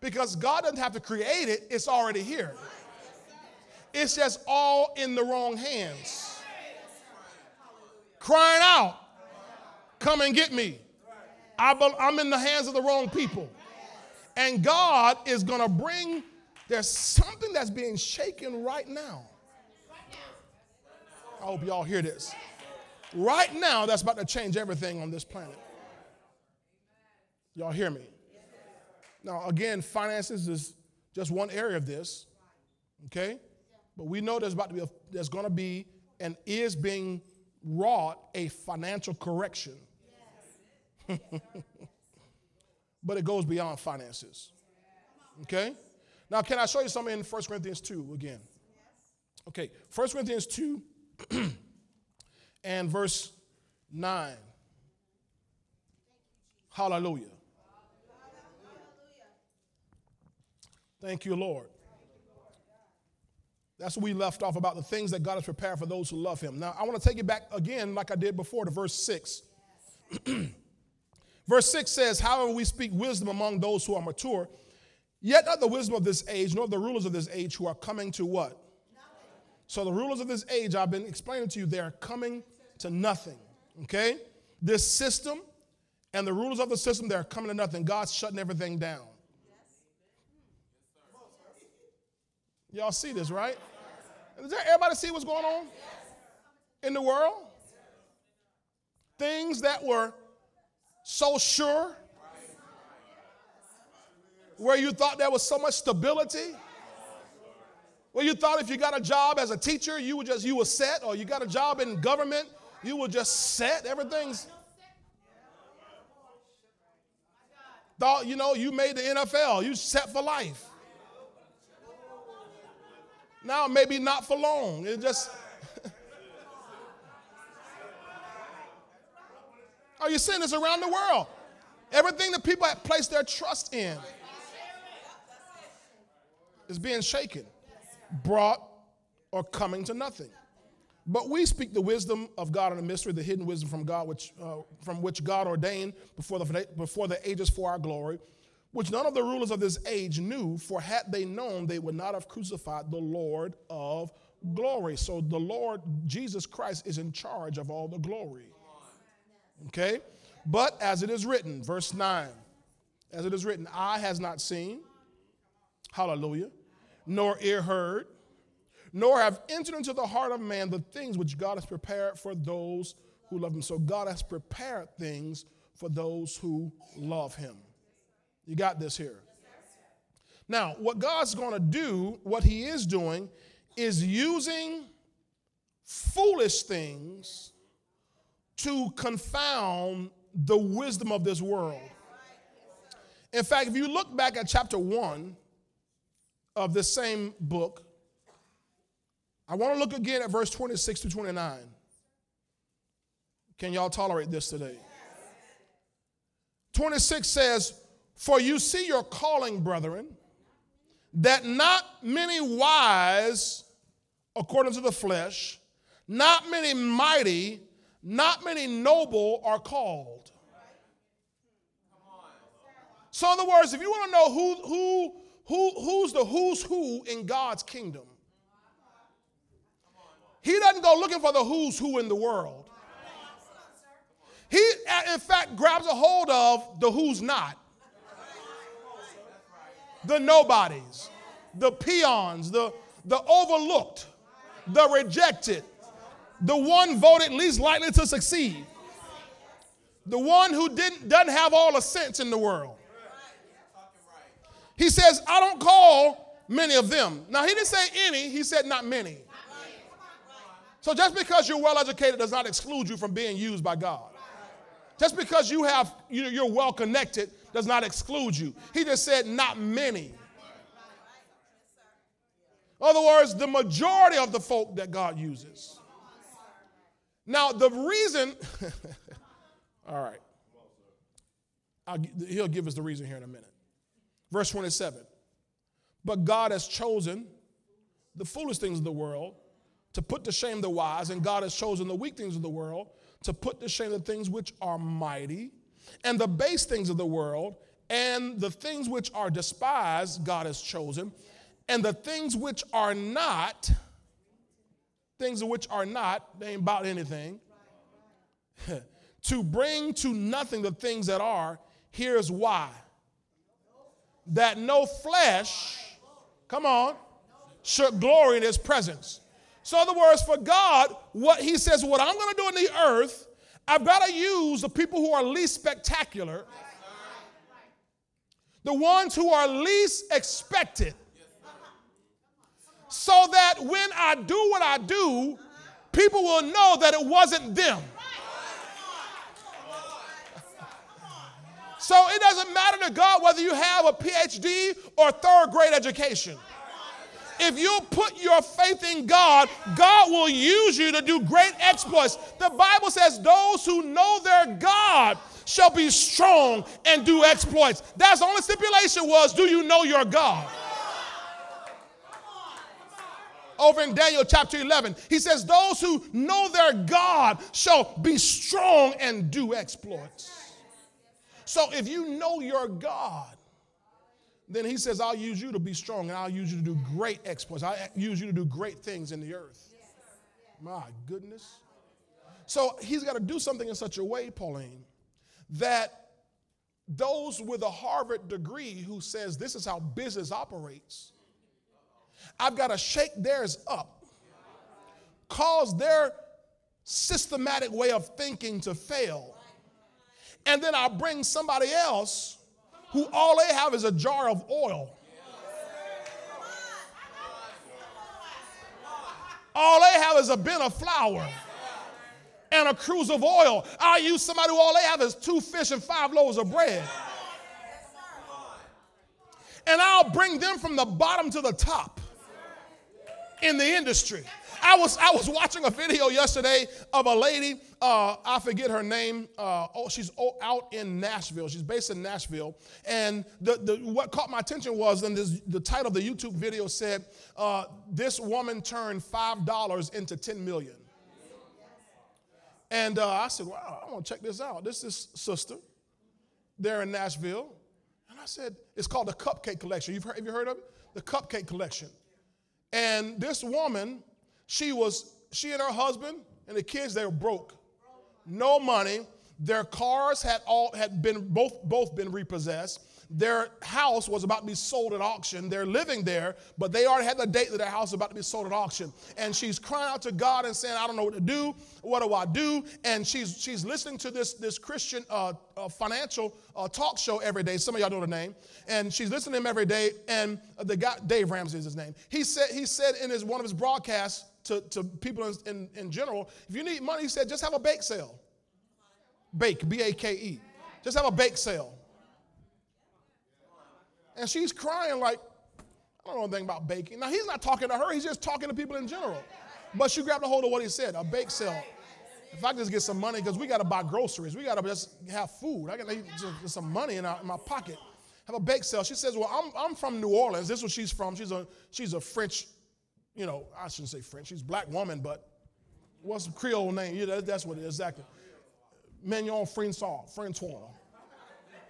Because God doesn't have to create it, it's already here. It's just all in the wrong hands. Crying out, come and get me. I'm in the hands of the wrong people. And God is going to bring, there's something that's being shaken right now. I hope y'all hear this. Right now, that's about to change everything on this planet. Y'all hear me? Now, again, finances is just one area of this, okay? But we know there's about to be, a, there's going to be and is being wrought a financial correction but it goes beyond finances. Okay? Now, can I show you something in 1 Corinthians 2 again? Okay, 1 Corinthians 2 and verse 9. Hallelujah. Thank you, Lord. That's what we left off about the things that God has prepared for those who love Him. Now, I want to take you back again, like I did before, to verse 6. Verse 6 says, However, we speak wisdom among those who are mature, yet not the wisdom of this age, nor the rulers of this age who are coming to what? So the rulers of this age, I've been explaining to you, they are coming to nothing. Okay? This system and the rulers of the system, they're coming to nothing. God's shutting everything down. Y'all see this, right? Does everybody see what's going on in the world? Things that were so sure, where you thought there was so much stability, where you thought if you got a job as a teacher, you were just you were set, or you got a job in government, you were just set. Everything's thought you know you made the NFL, you set for life. Now maybe not for long. It just Are you seeing this around the world? Everything that people have placed their trust in is being shaken, brought, or coming to nothing. But we speak the wisdom of God in the mystery, the hidden wisdom from God, which, uh, from which God ordained before the, before the ages for our glory, which none of the rulers of this age knew, for had they known, they would not have crucified the Lord of glory. So the Lord Jesus Christ is in charge of all the glory. Okay? But as it is written, verse 9, as it is written, eye has not seen, hallelujah, nor ear heard, nor have entered into the heart of man the things which God has prepared for those who love him. So God has prepared things for those who love him. You got this here. Now, what God's going to do, what he is doing, is using foolish things to confound the wisdom of this world. In fact, if you look back at chapter 1 of this same book, I want to look again at verse 26 to 29. Can y'all tolerate this today? 26 says, For you see your calling, brethren, that not many wise according to the flesh, not many mighty, not many noble are called. So, in other words, if you want to know who, who, who, who's the who's who in God's kingdom, he doesn't go looking for the who's who in the world. He, in fact, grabs a hold of the who's not, the nobodies, the peons, the, the overlooked, the rejected, the one voted least likely to succeed, the one who didn't, doesn't have all the sense in the world. He says, I don't call many of them. Now, he didn't say any, he said not many. So just because you're well educated does not exclude you from being used by God. Just because you have you're well connected does not exclude you. He just said not many. In other words, the majority of the folk that God uses. Now, the reason, all right, I'll, he'll give us the reason here in a minute. Verse 27 But God has chosen the foolish things of the world to put to shame the wise, and God has chosen the weak things of the world to put to shame the things which are mighty, and the base things of the world, and the things which are despised, God has chosen, and the things which are not things which are not, they ain't about anything, to bring to nothing the things that are, here's why. That no flesh, come on, should glory in his presence. So, in other words, for God, what he says, what I'm going to do in the earth, I've got to use the people who are least spectacular, the ones who are least expected, so that when I do what I do, people will know that it wasn't them. So it doesn't matter to God whether you have a PhD or third grade education. If you put your faith in God, God will use you to do great exploits. The Bible says, Those who know their God shall be strong and do exploits. That's the only stipulation was, Do you know your God? over in Daniel chapter 11. He says, Those who know their God shall be strong and do exploits. So if you know your God, then he says, I'll use you to be strong and I'll use you to do great exploits. I'll use you to do great things in the earth. My goodness. So he's got to do something in such a way, Pauline, that those with a Harvard degree who says this is how business operates, I've got to shake theirs up, cause their systematic way of thinking to fail, and then I'll bring somebody else who all they have is a jar of oil. All they have is a bin of flour and a cruse of oil. I use somebody who all they have is two fish and five loaves of bread. And I'll bring them from the bottom to the top in the industry. I was, I was watching a video yesterday of a lady, uh, I forget her name. Uh, oh, she's out in Nashville. She's based in Nashville. And the, the, what caught my attention was, and this, the title of the YouTube video said, uh, This woman turned $5 into 10 million. And uh, I said, Wow, I want to check this out. This is sister there in Nashville. And I said, It's called the Cupcake Collection. You've heard, have you heard of it? The Cupcake Collection. And this woman, she was, she and her husband and the kids, they were broke. No money. Their cars had all had been both both been repossessed. Their house was about to be sold at auction. They're living there, but they already had the date that their house was about to be sold at auction. And she's crying out to God and saying, I don't know what to do. What do I do? And she's she's listening to this, this Christian uh, uh, financial uh, talk show every day. Some of y'all know the name. And she's listening to him every day. And the guy, Dave Ramsey is his name. He said, he said in his one of his broadcasts, to, to people in, in, in general, if you need money, he said, just have a bake sale. Bake, B A K E. Just have a bake sale. And she's crying like, I don't know anything about baking. Now, he's not talking to her, he's just talking to people in general. But she grabbed a hold of what he said a bake sale. If I just get some money, because we got to buy groceries, we got to just have food. I got to get some money in, our, in, my pocket. Have a bake sale. She says, Well, I'm, I'm from New Orleans. This is where she's from. She's a, she's a French you know, I shouldn't say French, she's black woman, but what's the Creole name? Yeah, that's what it is, exactly. Mignon Francois, Francois.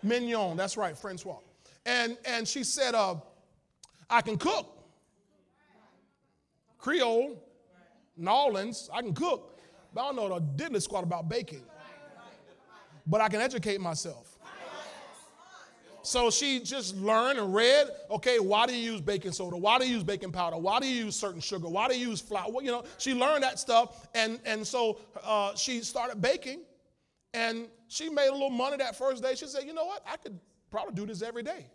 Mignon, that's right, Francois. And, and she said, uh, I can cook. Creole, New Orleans, I can cook, but I don't know the diddly squat about baking. But I can educate myself. So she just learned and read, okay, why do you use baking soda? Why do you use baking powder? Why do you use certain sugar? Why do you use flour? Well, you know, she learned that stuff. And, and so uh, she started baking and she made a little money that first day. She said, you know what? I could probably do this every day.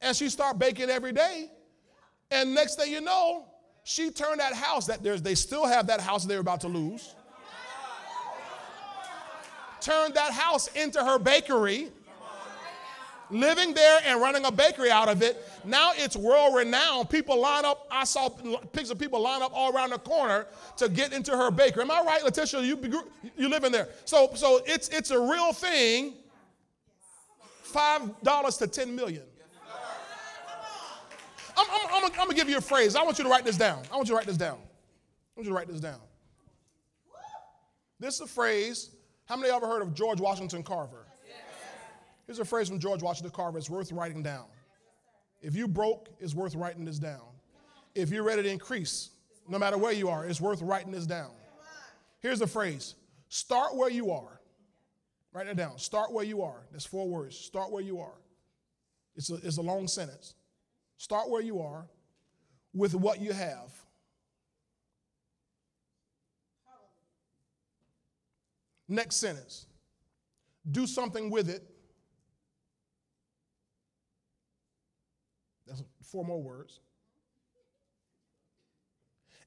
And she started baking every day. And next thing you know, she turned that house that there's, they still have that house they're about to lose. Turned that house into her bakery living there and running a bakery out of it. Now it's world renowned. People line up. I saw pictures of people line up all around the corner to get into her bakery. Am I right, Letitia? You you live in there. So so it's it's a real thing. Five dollars to ten million. I'm, I'm, I'm, I'm gonna give you a phrase. I want you to write this down. I want you to write this down. I want you to write this down. This is a phrase. How many of you ever heard of George Washington Carver? Here's a phrase from George Washington Carver. It's worth writing down. If you broke, it's worth writing this down. If you're ready to increase, no matter where you are, it's worth writing this down. Here's the phrase start where you are. Write that down. Start where you are. That's four words. Start where you are. It's a, it's a long sentence. Start where you are with what you have. Next sentence. Do something with it That's four more words.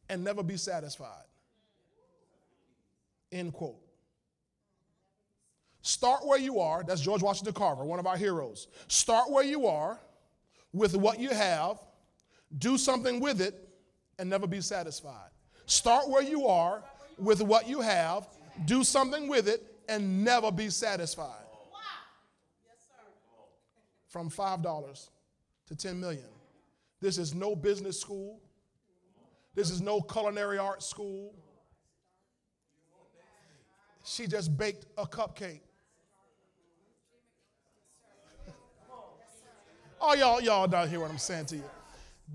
And never be satisfied. End quote. Start where you are. That's George Washington Carver, one of our heroes. Start where you are with what you have, do something with it, and never be satisfied. Start where you are with what you have, do something with it, and never be satisfied. From $5 to 10 million. This is no business school. This is no culinary arts school. She just baked a cupcake. oh, y'all, y'all don't hear what I'm saying to you.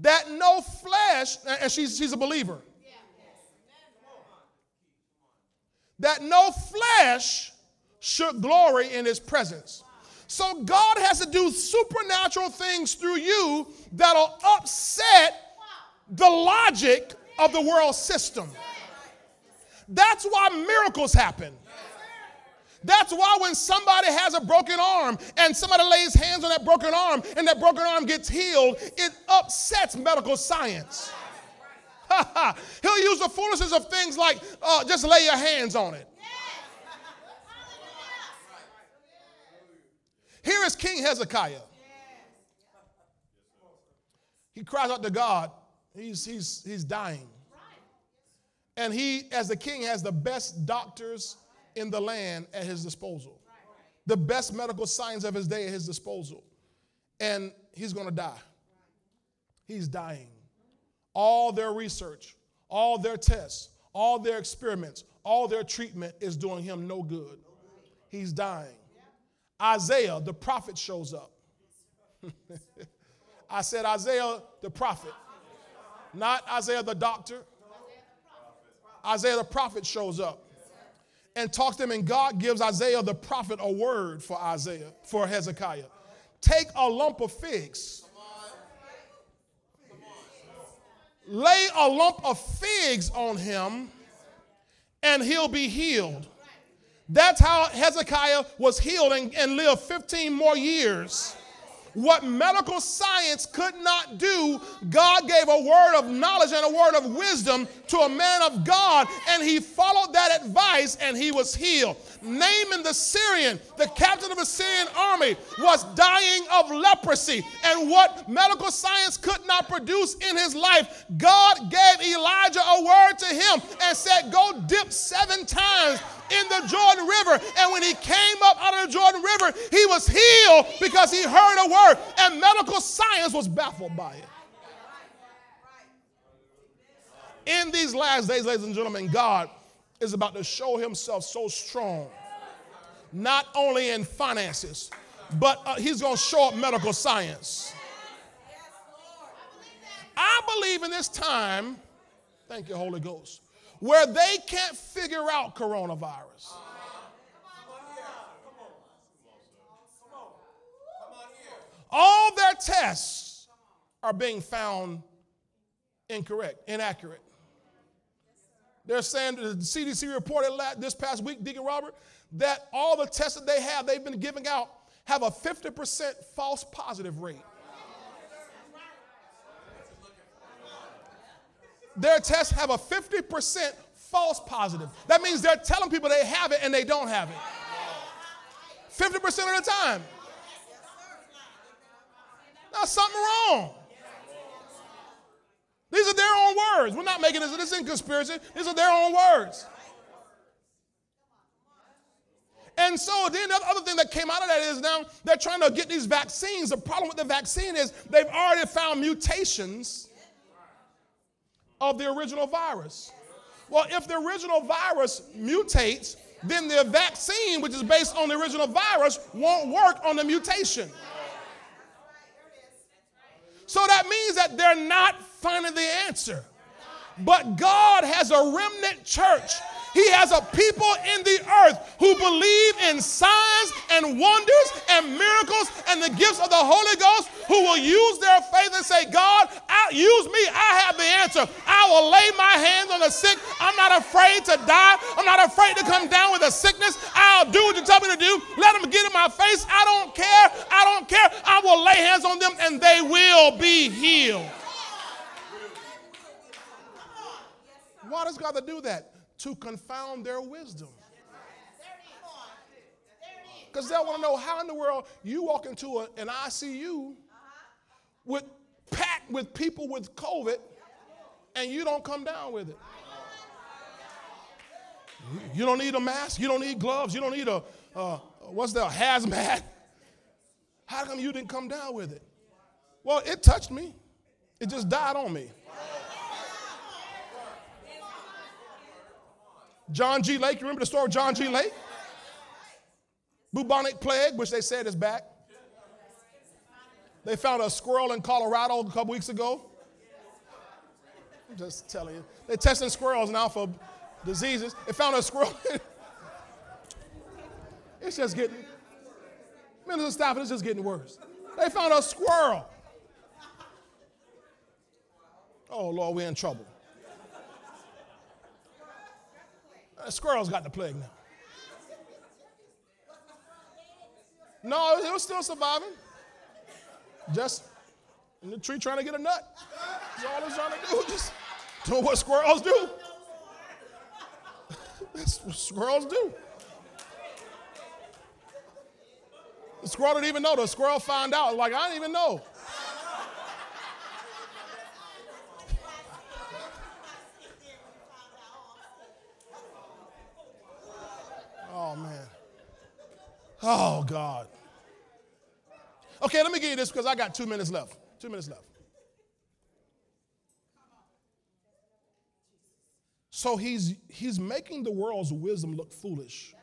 That no flesh, and she's, she's a believer. That no flesh should glory in his presence. So God has to do supernatural things through you that'll upset the logic of the world system. That's why miracles happen. That's why when somebody has a broken arm and somebody lays hands on that broken arm and that broken arm gets healed, it upsets medical science. He'll use the foolishness of things like uh, just lay your hands on it. Here is King Hezekiah. He cries out to God. He's, he's, he's dying. And he, as the king, has the best doctors in the land at his disposal, the best medical science of his day at his disposal. And he's going to die. He's dying. All their research, all their tests, all their experiments, all their treatment is doing him no good. He's dying. Isaiah, the prophet, shows up. I said Isaiah, the prophet, not Isaiah, the doctor. Isaiah, the prophet, shows up and talks to him, and God gives Isaiah, the prophet, a word for Isaiah, for Hezekiah. Take a lump of figs. Lay a lump of figs on him, and he'll be healed. That's how Hezekiah was healed and, and lived 15 more years. What medical science could not do, God gave a word of knowledge and a word of wisdom to a man of God, and he followed that advice and he was healed. Naaman the Syrian, the captain of the Syrian army, was dying of leprosy, and what medical science could not produce in his life, God gave Elijah a word to him and said, Go dip seven times in the Jordan River. And when he came up out of the Jordan River, he was healed because he heard a word. And medical science was baffled by it. In these last days, ladies and gentlemen, God is about to show himself so strong, not only in finances, but uh, he's going to show up medical science. I believe in this time, thank you, Holy Ghost, where they can't figure out coronavirus. All their tests are being found incorrect, inaccurate. They're saying the CDC reported this past week, Deacon Robert, that all the tests that they have, they've been giving out, have a 50% false positive rate. Their tests have a 50% false positive. That means they're telling people they have it and they don't have it. 50% of the time. Now, something wrong. These are their own words. We're not making this, this in conspiracy. These are their own words. And so then the other thing that came out of that is now they're trying to get these vaccines. The problem with the vaccine is they've already found mutations of the original virus. Well, if the original virus mutates, then the vaccine, which is based on the original virus, won't work on the mutation. So that means that they're not finding the answer. But God has a remnant church he has a people in the earth who believe in signs and wonders and miracles and the gifts of the Holy Ghost who will use their faith and say, God, I, use me. I have the answer. I will lay my hands on the sick. I'm not afraid to die. I'm not afraid to come down with a sickness. I'll do what you tell me to do. Let them get in my face. I don't care. I don't care. I will lay hands on them and they will be healed. Why does God do that? To confound their wisdom. Because they'll want to know how in the world you walk into a, an ICU with packed with people with COVID and you don't come down with it. You don't need a mask. You don't need gloves. You don't need a, what's that, hazmat. How come you didn't come down with it? Well, it touched me. It just died on me. John G. Lake, you remember the story of John G. Lake? Bubonic plague, which they said is back. They found a squirrel in Colorado a couple weeks ago. I'm just telling you. They're testing squirrels now for diseases. They found a squirrel. it's just getting, Minister Stafford, it's just getting worse. They found a squirrel. Oh, Lord, we're in trouble. Squirrel's got the plague now. No, it was still surviving. Just in the tree trying to get a nut. That's all it's trying to do. Just doing what squirrels do. That's what squirrels do. The squirrel didn't even know. The squirrel found out. Like, I didn't even know. Oh, man. Oh, God. Okay, let me give you this because I got two minutes left. Two minutes left. So he's he's making the world's wisdom look foolish.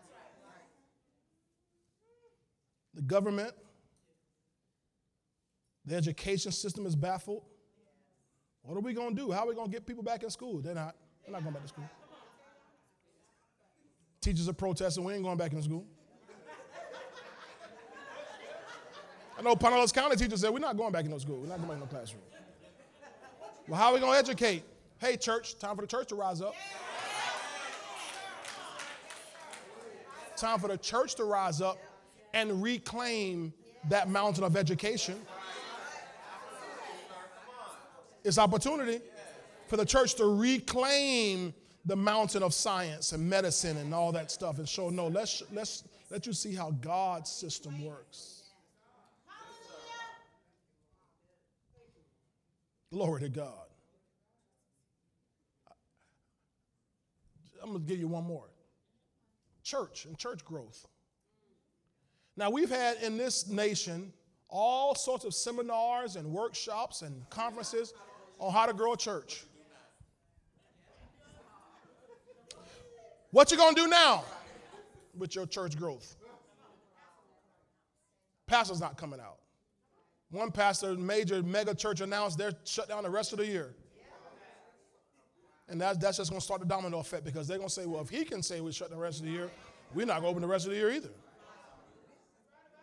The government, the education system is baffled. What are we going to do? How are we going to get people back in school? They're not. They're not going back to school. Teachers are protesting. We ain't going back in the school. I know Pinellas County teachers said, we're not going back in no school. We're not going back in no classroom. Well, how are we going to educate? Hey, church, time for the church to rise up. Time for the church to rise up and reclaim that mountain of education. It's opportunity for the church to reclaim the mountain of science and medicine and all that stuff and show no, let's, let's let you see how God's system works. Glory to God. I'm going to give you one more church and church growth. Now, we've had in this nation all sorts of seminars and workshops and conferences on how to grow a church. What you to do now with your church growth? Pastor's not coming out. One pastor, major mega church announced they're shut down the rest of the year. And that, that's just going to start the domino effect because they're going to say, well, if he can say we shut the rest of the year, we're not going to open the rest of the year either.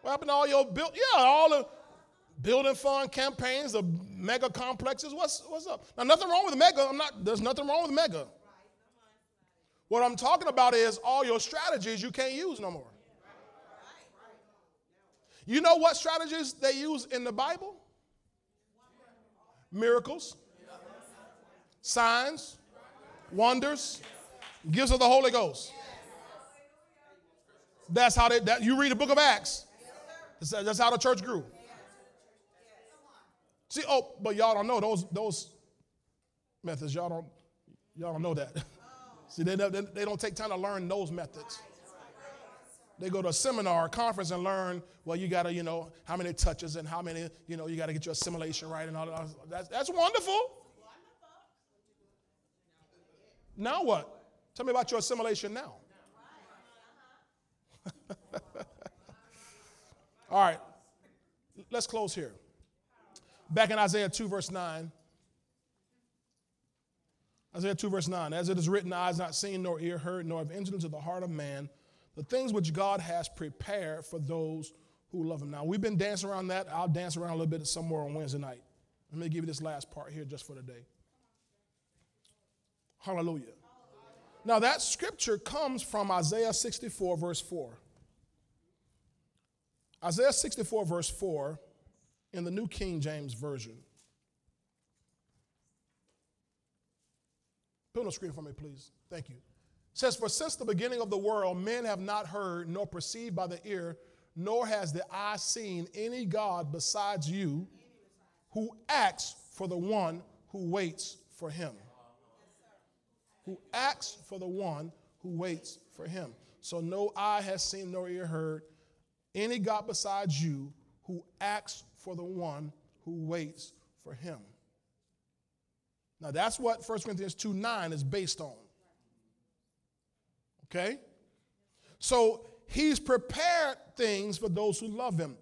What happened to all your build? Yeah, all the building fund campaigns, the mega complexes. What's what's up? Now, nothing wrong with mega. I'm not. There's nothing wrong with mega. What I'm talking about is all your strategies you can't use no more. You know what strategies they use in the Bible? Miracles, signs, wonders, gifts of the Holy Ghost. That's how they, that, you read the book of Acts. That's how the church grew. See, oh, but y'all don't know those, those methods. Y'all don't, y'all don't know that. See, they, they, they don't take time to learn those methods. They go to a seminar, a conference, and learn, well, you got to, you know, how many touches and how many, you know, you got to get your assimilation right and all that. That's, that's wonderful. Now what? Tell me about your assimilation now. all right, let's close here. Back in Isaiah 2, verse 9. Isaiah 2, verse 9. As it is written, eyes not seen, nor ear heard, nor have entered into the heart of man the things which God has prepared for those who love Him. Now, we've been dancing around that. I'll dance around a little bit somewhere on Wednesday night. Let me give you this last part here just for today. Hallelujah. Now, that scripture comes from Isaiah 64, verse 4. Isaiah 64, verse 4, in the New King James Version. Put on the screen for me, please. Thank you says, For since the beginning of the world, men have not heard, nor perceived by the ear, nor has the eye seen any God besides you who acts for the one who waits for him. Who acts for the one who waits for him. So no eye has seen, nor ear heard any God besides you who acts for the one who waits for him. Now that's what 1 Corinthians 2 9 is based on. Okay? So he's prepared things for those who love him.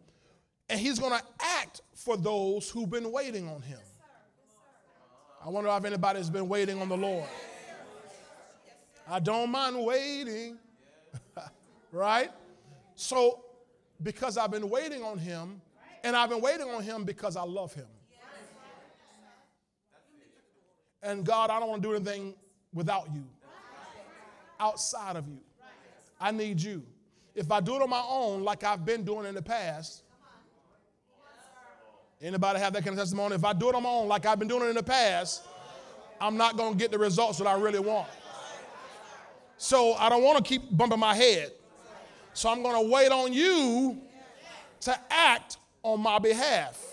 And he's going to act for those who've been waiting on him. I wonder if anybody's been waiting on the Lord. I don't mind waiting. right? So, because I've been waiting on him, and I've been waiting on him because I love him. And God, I don't want to do anything without you, outside of you. I need you. If I do it on my own, like I've been doing in the past, anybody have that kind of testimony? If I do it on my own, like I've been doing it in the past, I'm not going to get the results that I really want. So I don't want to keep bumping my head. So I'm going to wait on you to act on my behalf.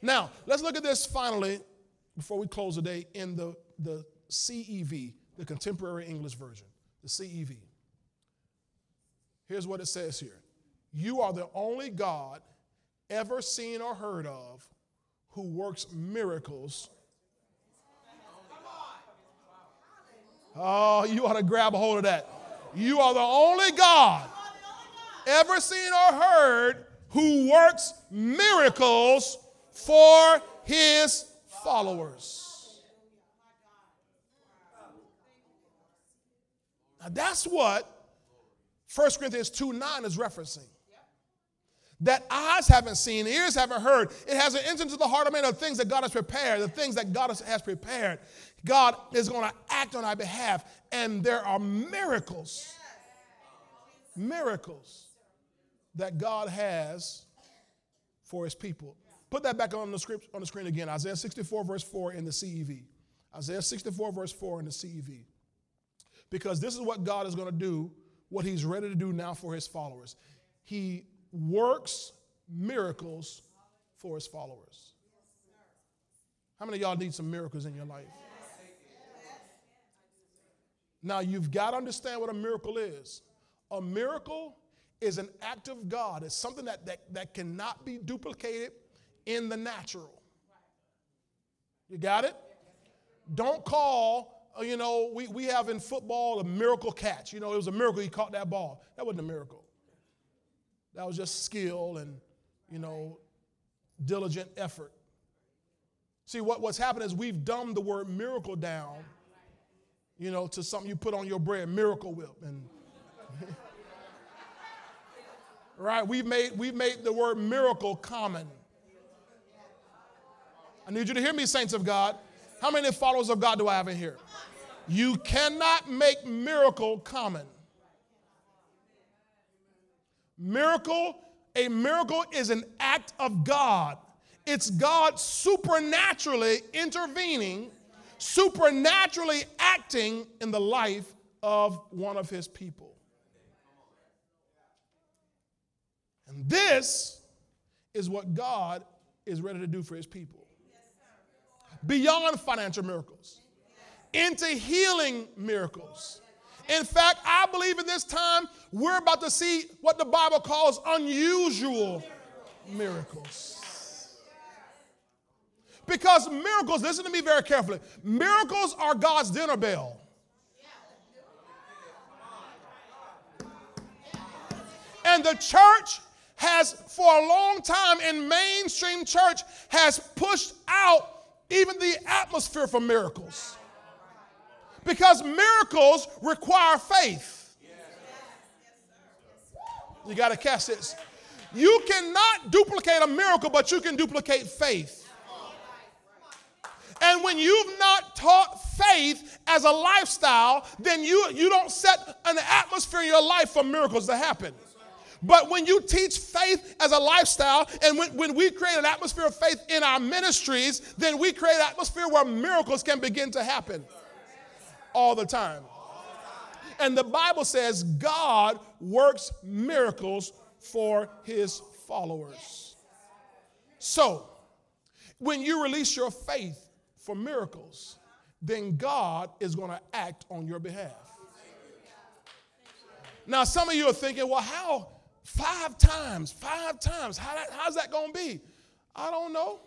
Now, let's look at this finally before we close the day in the, the CEV, the Contemporary English Version, the CEV. Here's what it says here You are the only God ever seen or heard of who works miracles. Oh, you ought to grab a hold of that. You are the only God ever seen or heard who works miracles for his followers. Now that's what 1 Corinthians 2 9 is referencing. That eyes haven't seen, ears haven't heard. It has an entered into the heart of man of things that God has prepared, the things that God has prepared. God is going to act on our behalf, and there are miracles, miracles that God has for his people. Put that back on the script on the screen again. Isaiah 64, verse 4 in the CEV. Isaiah 64, verse 4 in the CEV. Because this is what God is going to do, what he's ready to do now for his followers. He works miracles for his followers. How many of y'all need some miracles in your life? Now, you've got to understand what a miracle is. A miracle is an act of God, it's something that, that, that cannot be duplicated in the natural. You got it? Don't call, uh, you know, we, we have in football a miracle catch. You know, it was a miracle he caught that ball. That wasn't a miracle. That was just skill and, you know, diligent effort. See, what, what's happened is we've dumbed the word miracle down, you know, to something you put on your bread, miracle whip. And right, we've made, we've made the word miracle common. I need you to hear me, saints of God. How many followers of God do I have in here? You cannot make miracle common. Miracle, a miracle is an act of God. It's God supernaturally intervening, supernaturally acting in the life of one of his people. And this is what God is ready to do for his people beyond financial miracles, into healing miracles. In fact, I believe in this time we're about to see what the Bible calls unusual miracles. Because miracles, listen to me very carefully, miracles are God's dinner bell. And the church has, for a long time in mainstream church, has pushed out even the atmosphere for miracles. Because miracles require faith. You got to catch this. You cannot duplicate a miracle, but you can duplicate faith. And when you've not taught faith as a lifestyle, then you, you don't set an atmosphere in your life for miracles to happen. But when you teach faith as a lifestyle, and when, when we create an atmosphere of faith in our ministries, then we create an atmosphere where miracles can begin to happen all the time. And the Bible says God works miracles for his followers. So, when you release your faith for miracles, then God is going to act on your behalf. Now, some of you are thinking, well, how, Five times, five times. How that, how's that going to be? I don't know.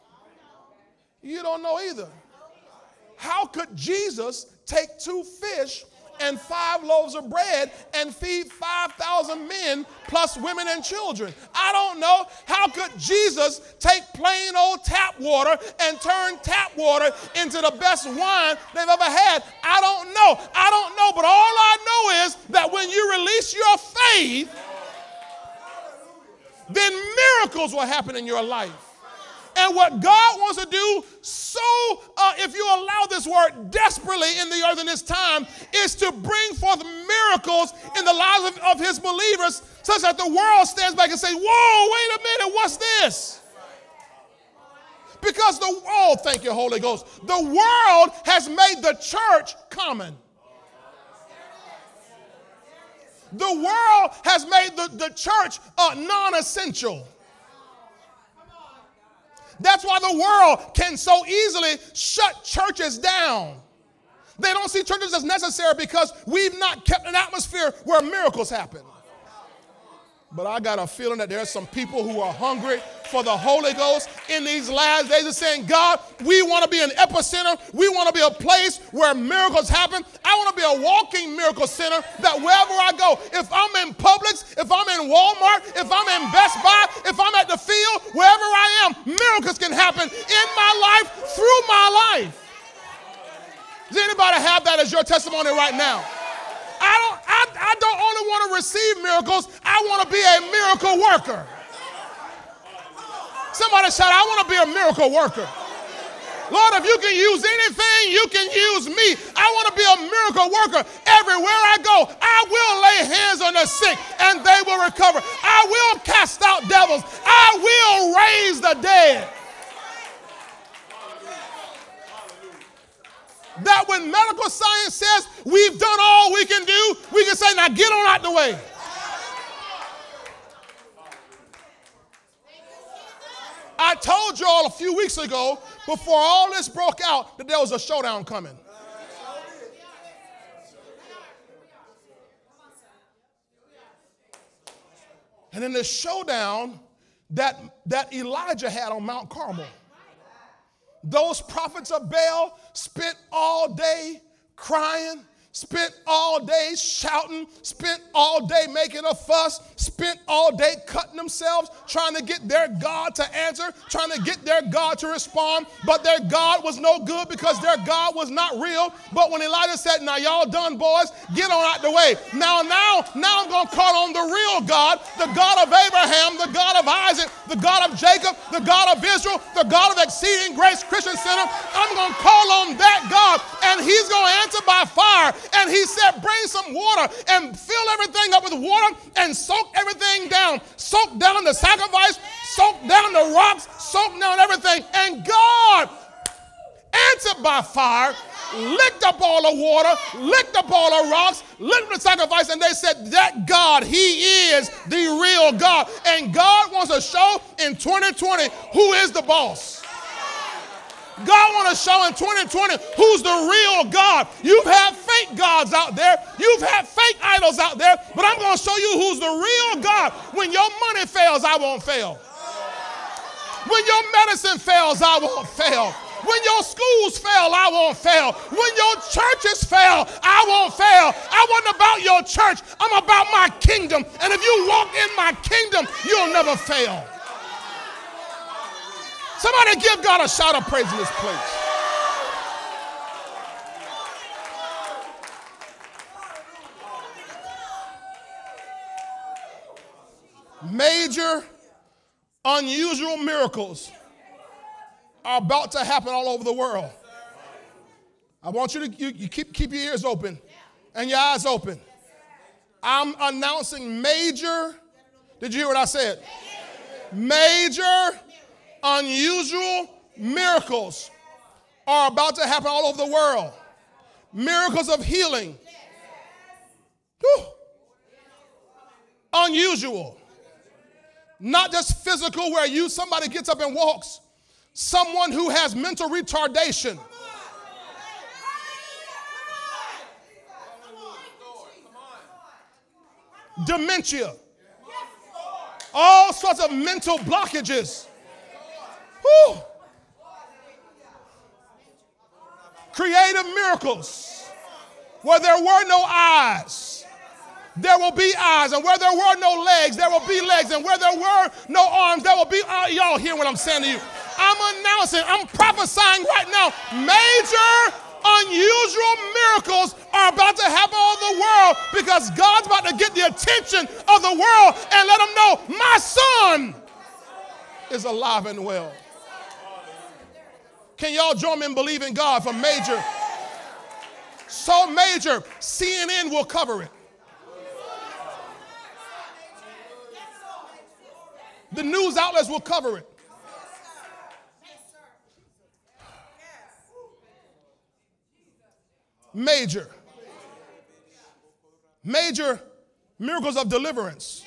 You don't know either. How could Jesus take two fish and five loaves of bread and feed 5,000 men plus women and children. I don't know how could Jesus take plain old tap water and turn tap water into the best wine they've ever had. I don't know. I don't know, but all I know is that when you release your faith, then miracles will happen in your life. And what God wants to do so, uh, if you allow this word desperately in the earth in this time, is to bring forth miracles in the lives of, of his believers such that the world stands back and says, Whoa, wait a minute, what's this? Because the, oh, thank you, Holy Ghost. The world has made the church common. The world has made the, the church uh, non essential. That's why the world can so easily shut churches down. They don't see churches as necessary because we've not kept an atmosphere where miracles happen. But I got a feeling that there are some people who are hungry for the Holy Ghost in these last days and saying, God, we want to be an epicenter. We want to be a place where miracles happen. I want to be a walking miracle center that wherever I go, if I'm in Publix, if I'm in Walmart, if I'm in Best Buy, if I'm at the field, wherever I am, miracles can happen in my life, through my life. Does anybody have that as your testimony right now? I don't, I, I don't only want to receive miracles, I want to be a miracle worker. Somebody shout, I want to be a miracle worker. Lord, if you can use anything, you can use me. I want to be a miracle worker. Everywhere I go, I will lay hands on the sick and they will recover. I will cast out devils. I will raise the dead. That when medical science says we've done all we can do, we can say, now get on out the way. I told you all a few weeks ago, before all this broke out, that there was a showdown coming. And in the showdown that, that Elijah had on Mount Carmel, those prophets of Baal spent all day crying, spent all day shouting, spent all day making a fuss, spent all day cutting themselves, trying to get their God to answer, trying to get their God to respond. But their God was no good because their God was not real. But when Elijah said, Now y'all done, boys, get on out the way. Now, now, now I'm gonna call on the real God, the God of Abraham, the God of Isaac, the God of Jacob, the God of Israel, the God of Exceeding Grace Christian Center. I'm gonna call on that God, and He's gonna answer by fire and he said, Bring some water and fill everything up with water and soak everything down. Soak down the sacrifice, soak down the rocks, soak down everything. And God answered by fire, licked up all the water, licked up all the rocks, licked the sacrifice, and they said, That God, He is the real God. And God wants to show in 2020 who is the boss. God want to show in 2020 who's the real God. You've had fake gods out there. You've had fake idols out there, but I'm going to show you who's the real God. When your money fails, I won't fail. When your medicine fails, I won't fail. When your schools fail, I won't fail. When your churches fail, I won't fail. I wasn't about your church. I'm about my kingdom. And if you walk in my kingdom, you'll never fail. Somebody give God a shout of praise in this place. Major, unusual miracles are about to happen all over the world. I want you to you, you keep, keep your ears open and your eyes open. I'm announcing major. Did you hear what I said? Major unusual miracles are about to happen all over the world. Miracles of healing. Whew. Unusual. Not just physical, where you somebody gets up and walks. Someone who has mental retardation. Dementia. All sorts of mental blockages Whew. Creative miracles Where there were no eyes, there will be eyes. And where there were no legs, there will be legs. And where there were no arms, there will be. Uh, y'all hear what I'm saying to you? I'm announcing, I'm prophesying right now. Major unusual miracles are about to happen all the world because God's about to get the attention of the world and let them know my son is alive and well. Can y'all join me in believing God for major? So major, CNN will cover it. The news outlets will cover it. Major. Major miracles of deliverance.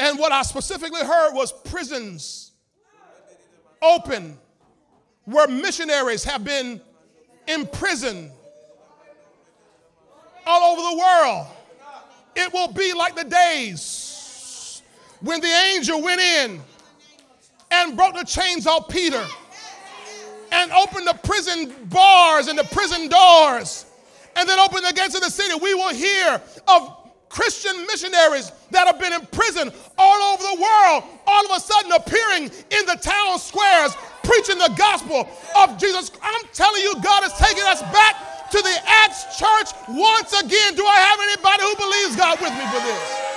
And what I specifically heard was prisons open where missionaries have been imprisoned all over the world. It will be like the days when the angel went in and broke the chains off Peter and opened the prison bars and the prison doors and then opened the gates of the city. We will hear of Christian missionaries that have been in prison all over the world, all of a sudden appearing in the town squares, preaching the gospel of Jesus. I'm telling you, God is taking us back to the Acts church once again. Do I have anybody who believes God with me for this?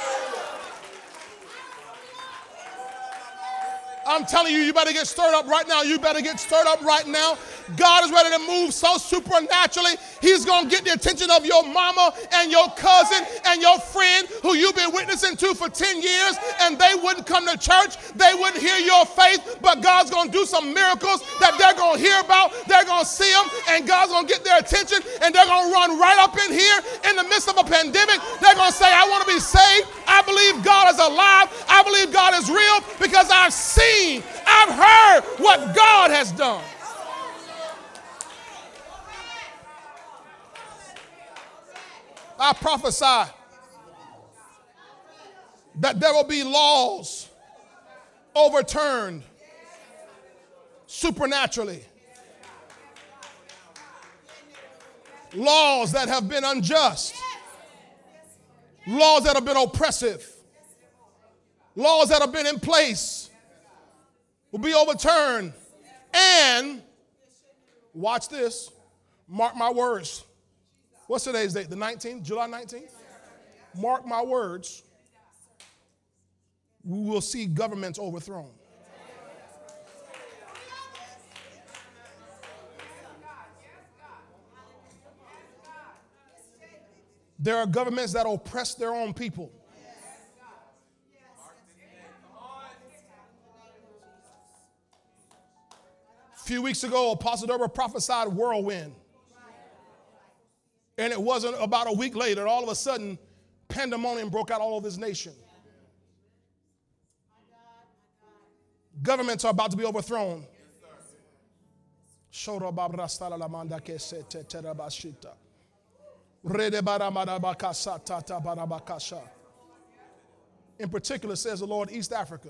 I'm telling you, you better get stirred up right now. You better get stirred up right now. God is ready to move so supernaturally. He's going to get the attention of your mama and your cousin and your friend who you've been witnessing to for 10 years, and they wouldn't come to church. They wouldn't hear your faith, but God's going to do some miracles that they're going to hear about. They're going to see them, and God's going to get their attention, and they're going to run right up in here in the midst of a pandemic. They're going to say, I want to be saved. I believe God is alive. I believe God is real because I've seen, I've heard what God has done. I prophesy that there will be laws overturned supernaturally. Laws that have been unjust, laws that have been oppressive, laws that have been in place will be overturned. And watch this, mark my words What's today's date? The 19th? July 19th? Mark my words. We will see governments overthrown. There are governments that oppress their own people. Few weeks ago, Apostle Deborah prophesied whirlwind. And it wasn't about a week later, all of a sudden, pandemonium broke out all over this nation. Governments are about to be overthrown. In particular, says the Lord, East Africa.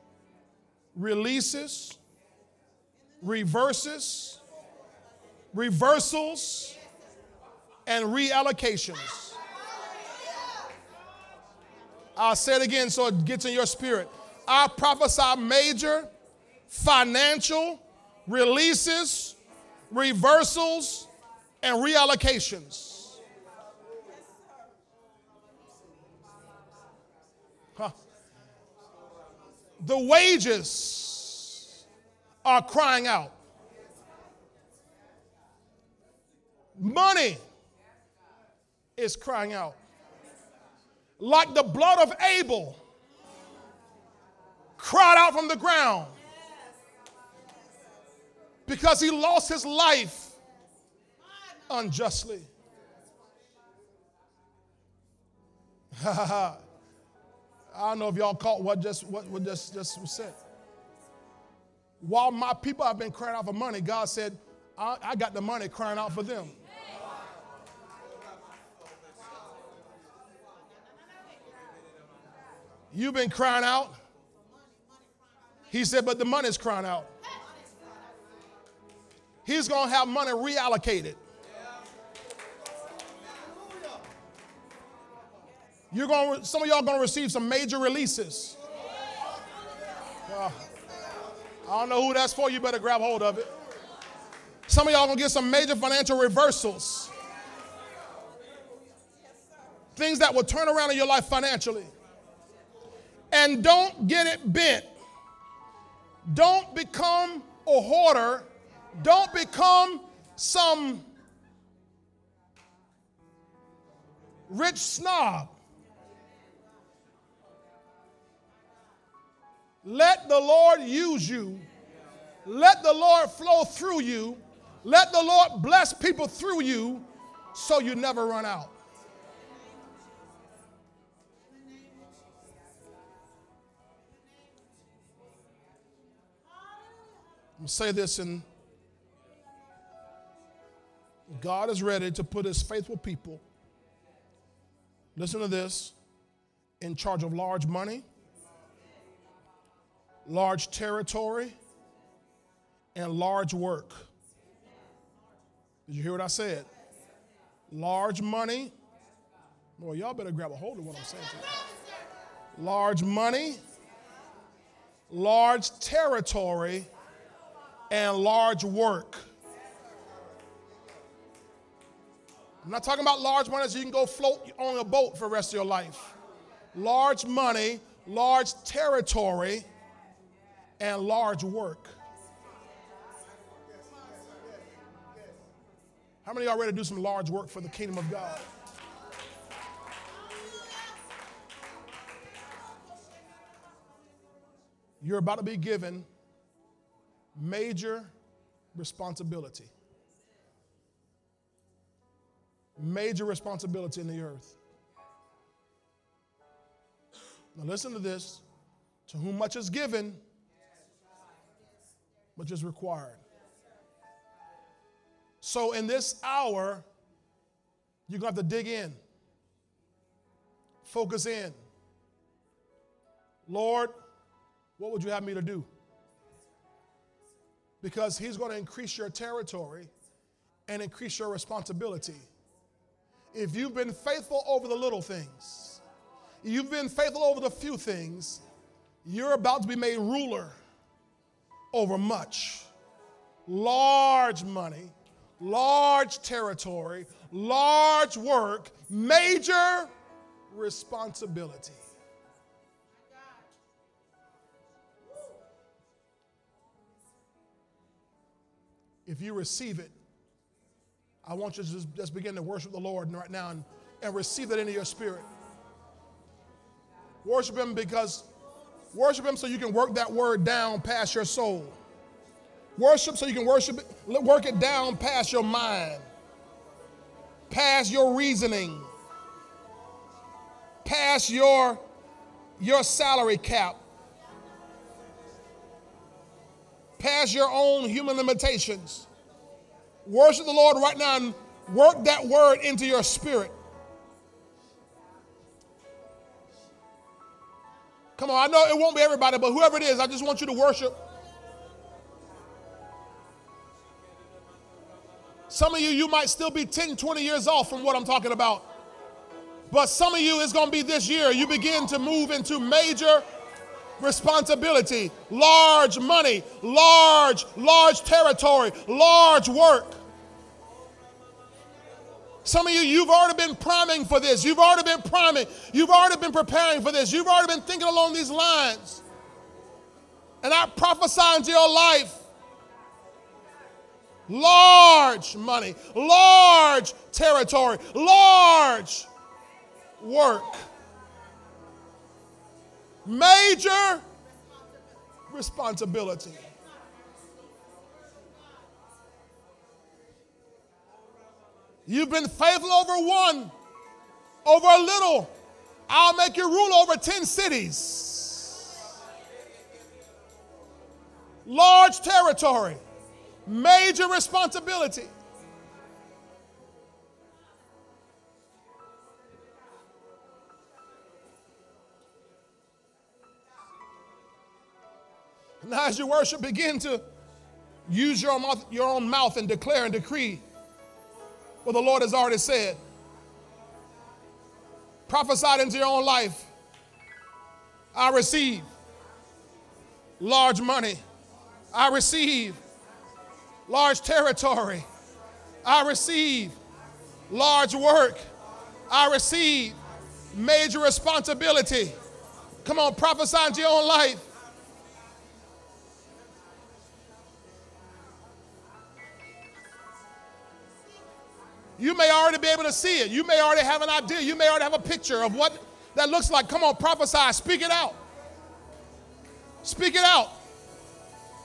releases, reverses, reversals, and reallocations. I'll say it again so it gets in your spirit. I prophesy major financial releases, reversals, and reallocations. The wages are crying out. Money is crying out. Like the blood of Abel cried out from the ground because he lost his life unjustly. I don't know if y'all caught what just what, what just, just was said. While my people have been crying out for money, God said, I, I got the money crying out for them. You've been crying out. He said, but the money's crying out. He's going to have money reallocated. You're going. Some of y'all going to receive some major releases. Uh, I don't know who that's for. You better grab hold of it. Some of y'all going to get some major financial reversals. Things that will turn around in your life financially. And don't get it bent. Don't become a hoarder. Don't become some rich snob. Let the Lord use you. Let the Lord flow through you. Let the Lord bless people through you so you never run out. I'm going to say this and God is ready to put his faithful people, listen to this, in charge of large money, large territory, and large work. Did you hear what I said? Large money. Boy, y'all better grab a hold of what I'm saying. Large money, large territory, and large work. I'm not talking about large money so you can go float on a boat for the rest of your life. Large money, large territory, and large work. How many y'all ready to do some large work for the kingdom of God? You're about to be given major responsibility. Major responsibility in the earth. Now, listen to this. To whom much is given, much is required. So, in this hour, you're going to have to dig in, focus in. Lord, what would you have me to do? Because He's going to increase your territory and increase your responsibility. If you've been faithful over the little things, you've been faithful over the few things, you're about to be made ruler over much. Large money, large territory, large work, major responsibility. If you receive it, I want you to just, just begin to worship the Lord right now and, and receive that into your spirit. Worship Him because, worship Him so you can work that word down past your soul. Worship so you can worship it, work it down past your mind, past your reasoning, past your, your salary cap, past your own human limitations. Worship the Lord right now and work that word into your spirit. Come on, I know it won't be everybody, but whoever it is, I just want you to worship. Some of you, you might still be 10, 20 years off from what I'm talking about. But some of you, it's going to be this year. You begin to move into major responsibility, large money, large, large territory, large work. Some of you, you've already been priming for this. You've already been priming. You've already been preparing for this. You've already been thinking along these lines. And I prophesy into your life large money, large territory, large work major responsibility. You've been faithful over one, over a little. I'll make you rule over 10 cities. Large territory, major responsibility. Now, as you worship, begin to use your mouth, your own mouth and declare and decree what the Lord has already said. Prophesy into your own life. I receive large money. I receive large territory. I receive large work. I receive major responsibility. Come on, prophesy into your own life. You may already be able to see it. You may already have an idea. You may already have a picture of what that looks like. Come on, prophesy. Speak it out. Speak it out.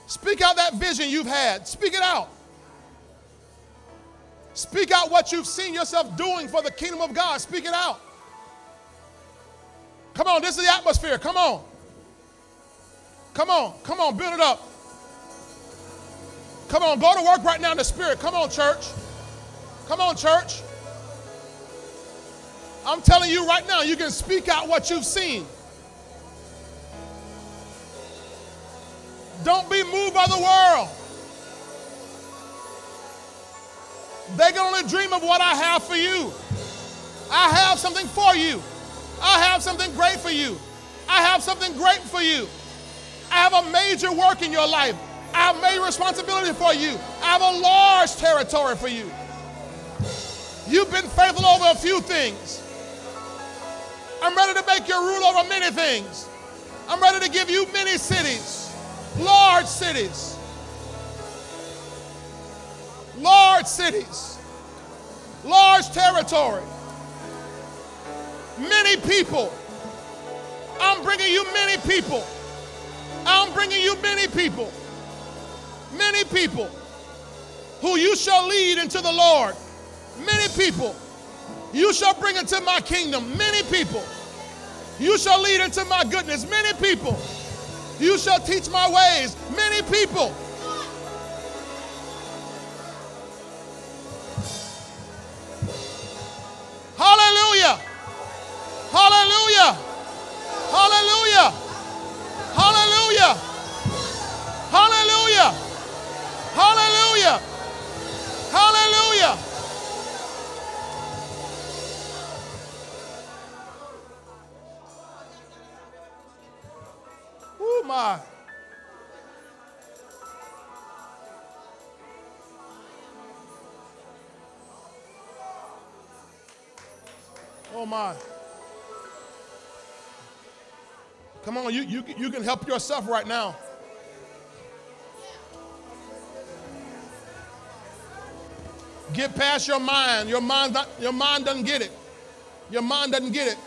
Speak out that vision you've had. Speak it out. Speak out what you've seen yourself doing for the kingdom of God. Speak it out. Come on, this is the atmosphere. Come on. Come on. Come on, build it up. Come on, go to work right now in the spirit. Come on, church. Come on, church. I'm telling you right now, you can speak out what you've seen. Don't be moved by the world. They can only dream of what I have for you. I have something for you. I have something great for you. I have something great for you. I have a major work in your life. I have major responsibility for you. I have a large territory for you. You've been faithful over a few things. I'm ready to make your rule over many things. I'm ready to give you many cities, large cities, large cities, large territory, many people. I'm bringing you many people. I'm bringing you many people. Many people who you shall lead into the Lord. Many people. You shall bring into my kingdom many people. You shall lead into my goodness many people. You shall teach my ways many people. Hallelujah. Hallelujah. Hallelujah. Hallelujah. Hallelujah. Hallelujah. Hallelujah. Oh my. Oh my. Come on, you, you, you can help yourself right now. Get past your mind. Your mind, your mind doesn't get it. Your mind doesn't get it.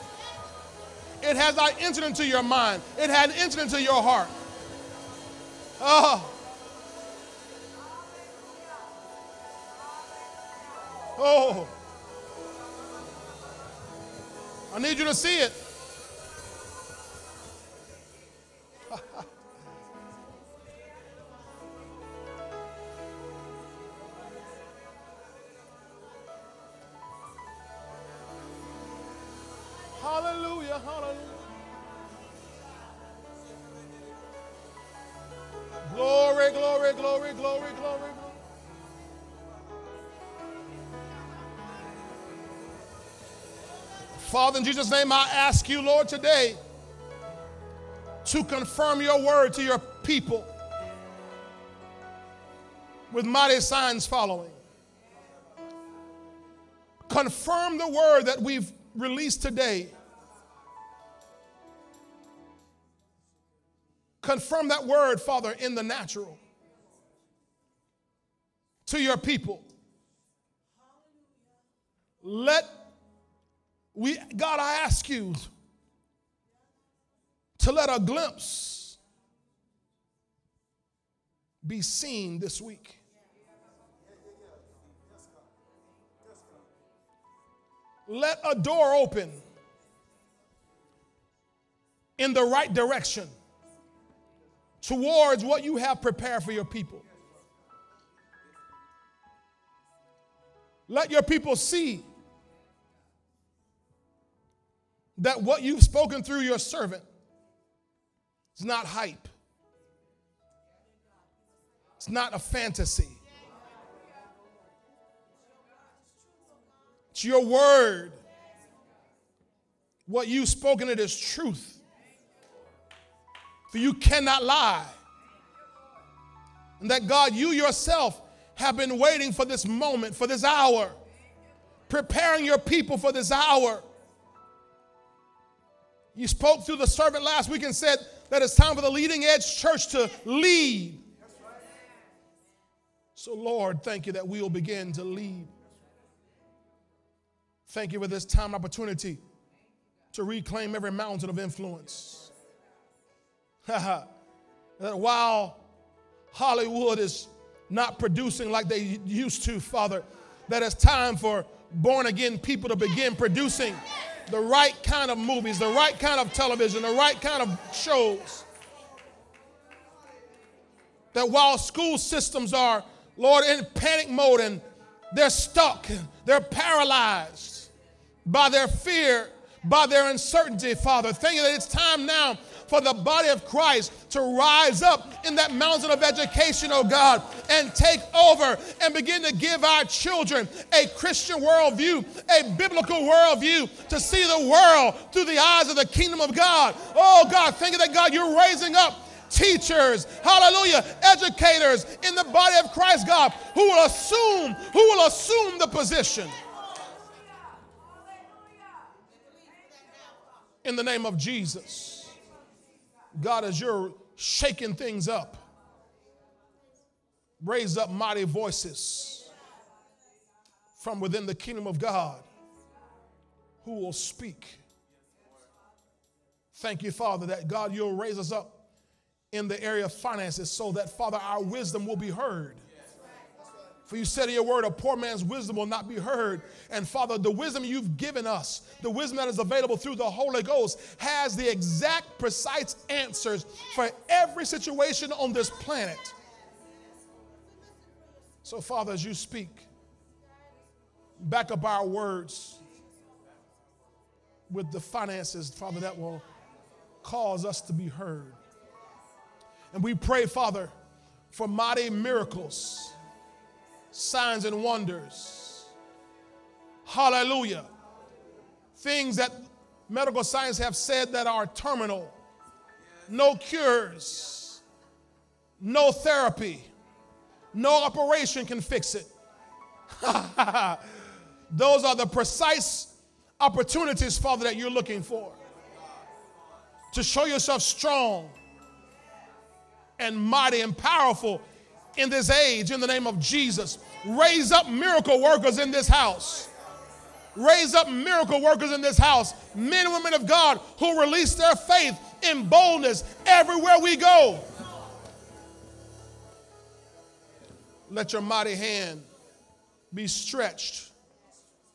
It has not entered into your mind. It has entered into your heart. Oh. Oh. I need you to see it. hallelujah. Glory, glory, glory, glory, glory. Father, in Jesus' name, I ask you, Lord, today to confirm your word to your people with mighty signs following. Confirm the word that we've released today. Confirm that word, Father, in the natural to your people. Let we, God, I ask you to let a glimpse be seen this week. let a door open in the right direction towards what you have prepared for your people. Let your people see that what you've spoken through your servant is not hype, it's not a fantasy. It's your word. What you've spoken, it is truth. For you cannot lie. And that God, you yourself have been waiting for this moment, for this hour, preparing your people for this hour. You spoke through the servant last week and said that it's time for the leading edge church to lead. So, Lord, thank you that we will begin to lead. Thank you for this time opportunity to reclaim every mountain of influence. that while Hollywood is not producing like they used to, Father, that it's time for born again people to begin producing the right kind of movies, the right kind of television, the right kind of shows. That while school systems are, Lord, in panic mode and they're stuck, they're paralyzed by their fear, by their uncertainty, Father, thinking that it's time now for the body of Christ to rise up in that mountain of education, oh God, and take over and begin to give our children a Christian worldview, a biblical worldview, to see the world through the eyes of the kingdom of God. Oh God, thank you that God, you're raising up teachers, hallelujah, educators in the body of Christ, God, who will assume, who will assume the position. In the name of Jesus. God, as you're shaking things up, raise up mighty voices from within the kingdom of God who will speak. Thank you, Father, that God, you'll raise us up in the area of finances so that, Father, our wisdom will be heard. For you said in your word, a poor man's wisdom will not be heard. And Father, the wisdom you've given us, the wisdom that is available through the Holy Ghost, has the exact, precise answers for every situation on this planet. So, Father, as you speak, back up our words with the finances, Father, that will cause us to be heard. And we pray, Father, for mighty miracles signs and wonders. Hallelujah. Things that medical science have said that are terminal. No cures, no therapy, no operation can fix it. Those are the precise opportunities, Father, that you're looking for. To show yourself strong and mighty and powerful in this age in the name of Jesus. Raise up miracle workers in this house. Raise up miracle workers in this house, men and women of God who release their faith in boldness everywhere we go. Let your mighty hand be stretched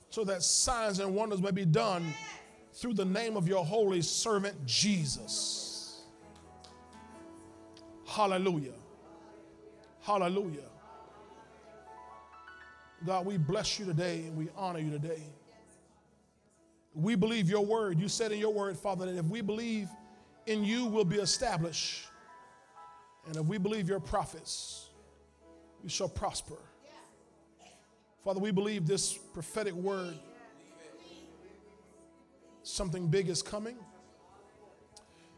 so that signs and wonders may be done through the name of your holy servant Jesus. Hallelujah. Hallelujah. God, we bless you today and we honor you today. We believe your word. You said in your word, Father, that if we believe in you, we'll be established. And if we believe your prophets, we shall prosper. Father, we believe this prophetic word, something big is coming.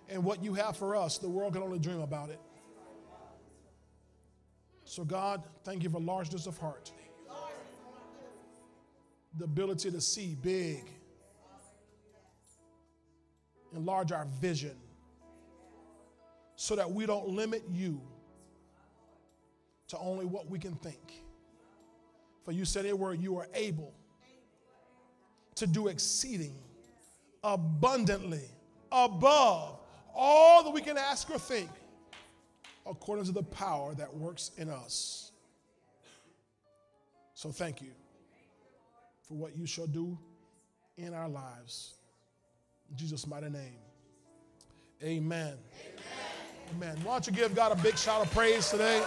And what you have for us, the world can only dream about it. So, God, thank you for largeness of heart, the ability to see big, enlarge our vision. So that we don't limit you to only what we can think. For you said it word, you are able to do exceeding abundantly above all that we can ask or think according to the power that works in us. So thank you for what you shall do in our lives. In Jesus' mighty name. Amen. Amen. Amen. Why don't you give God a big shout of praise today?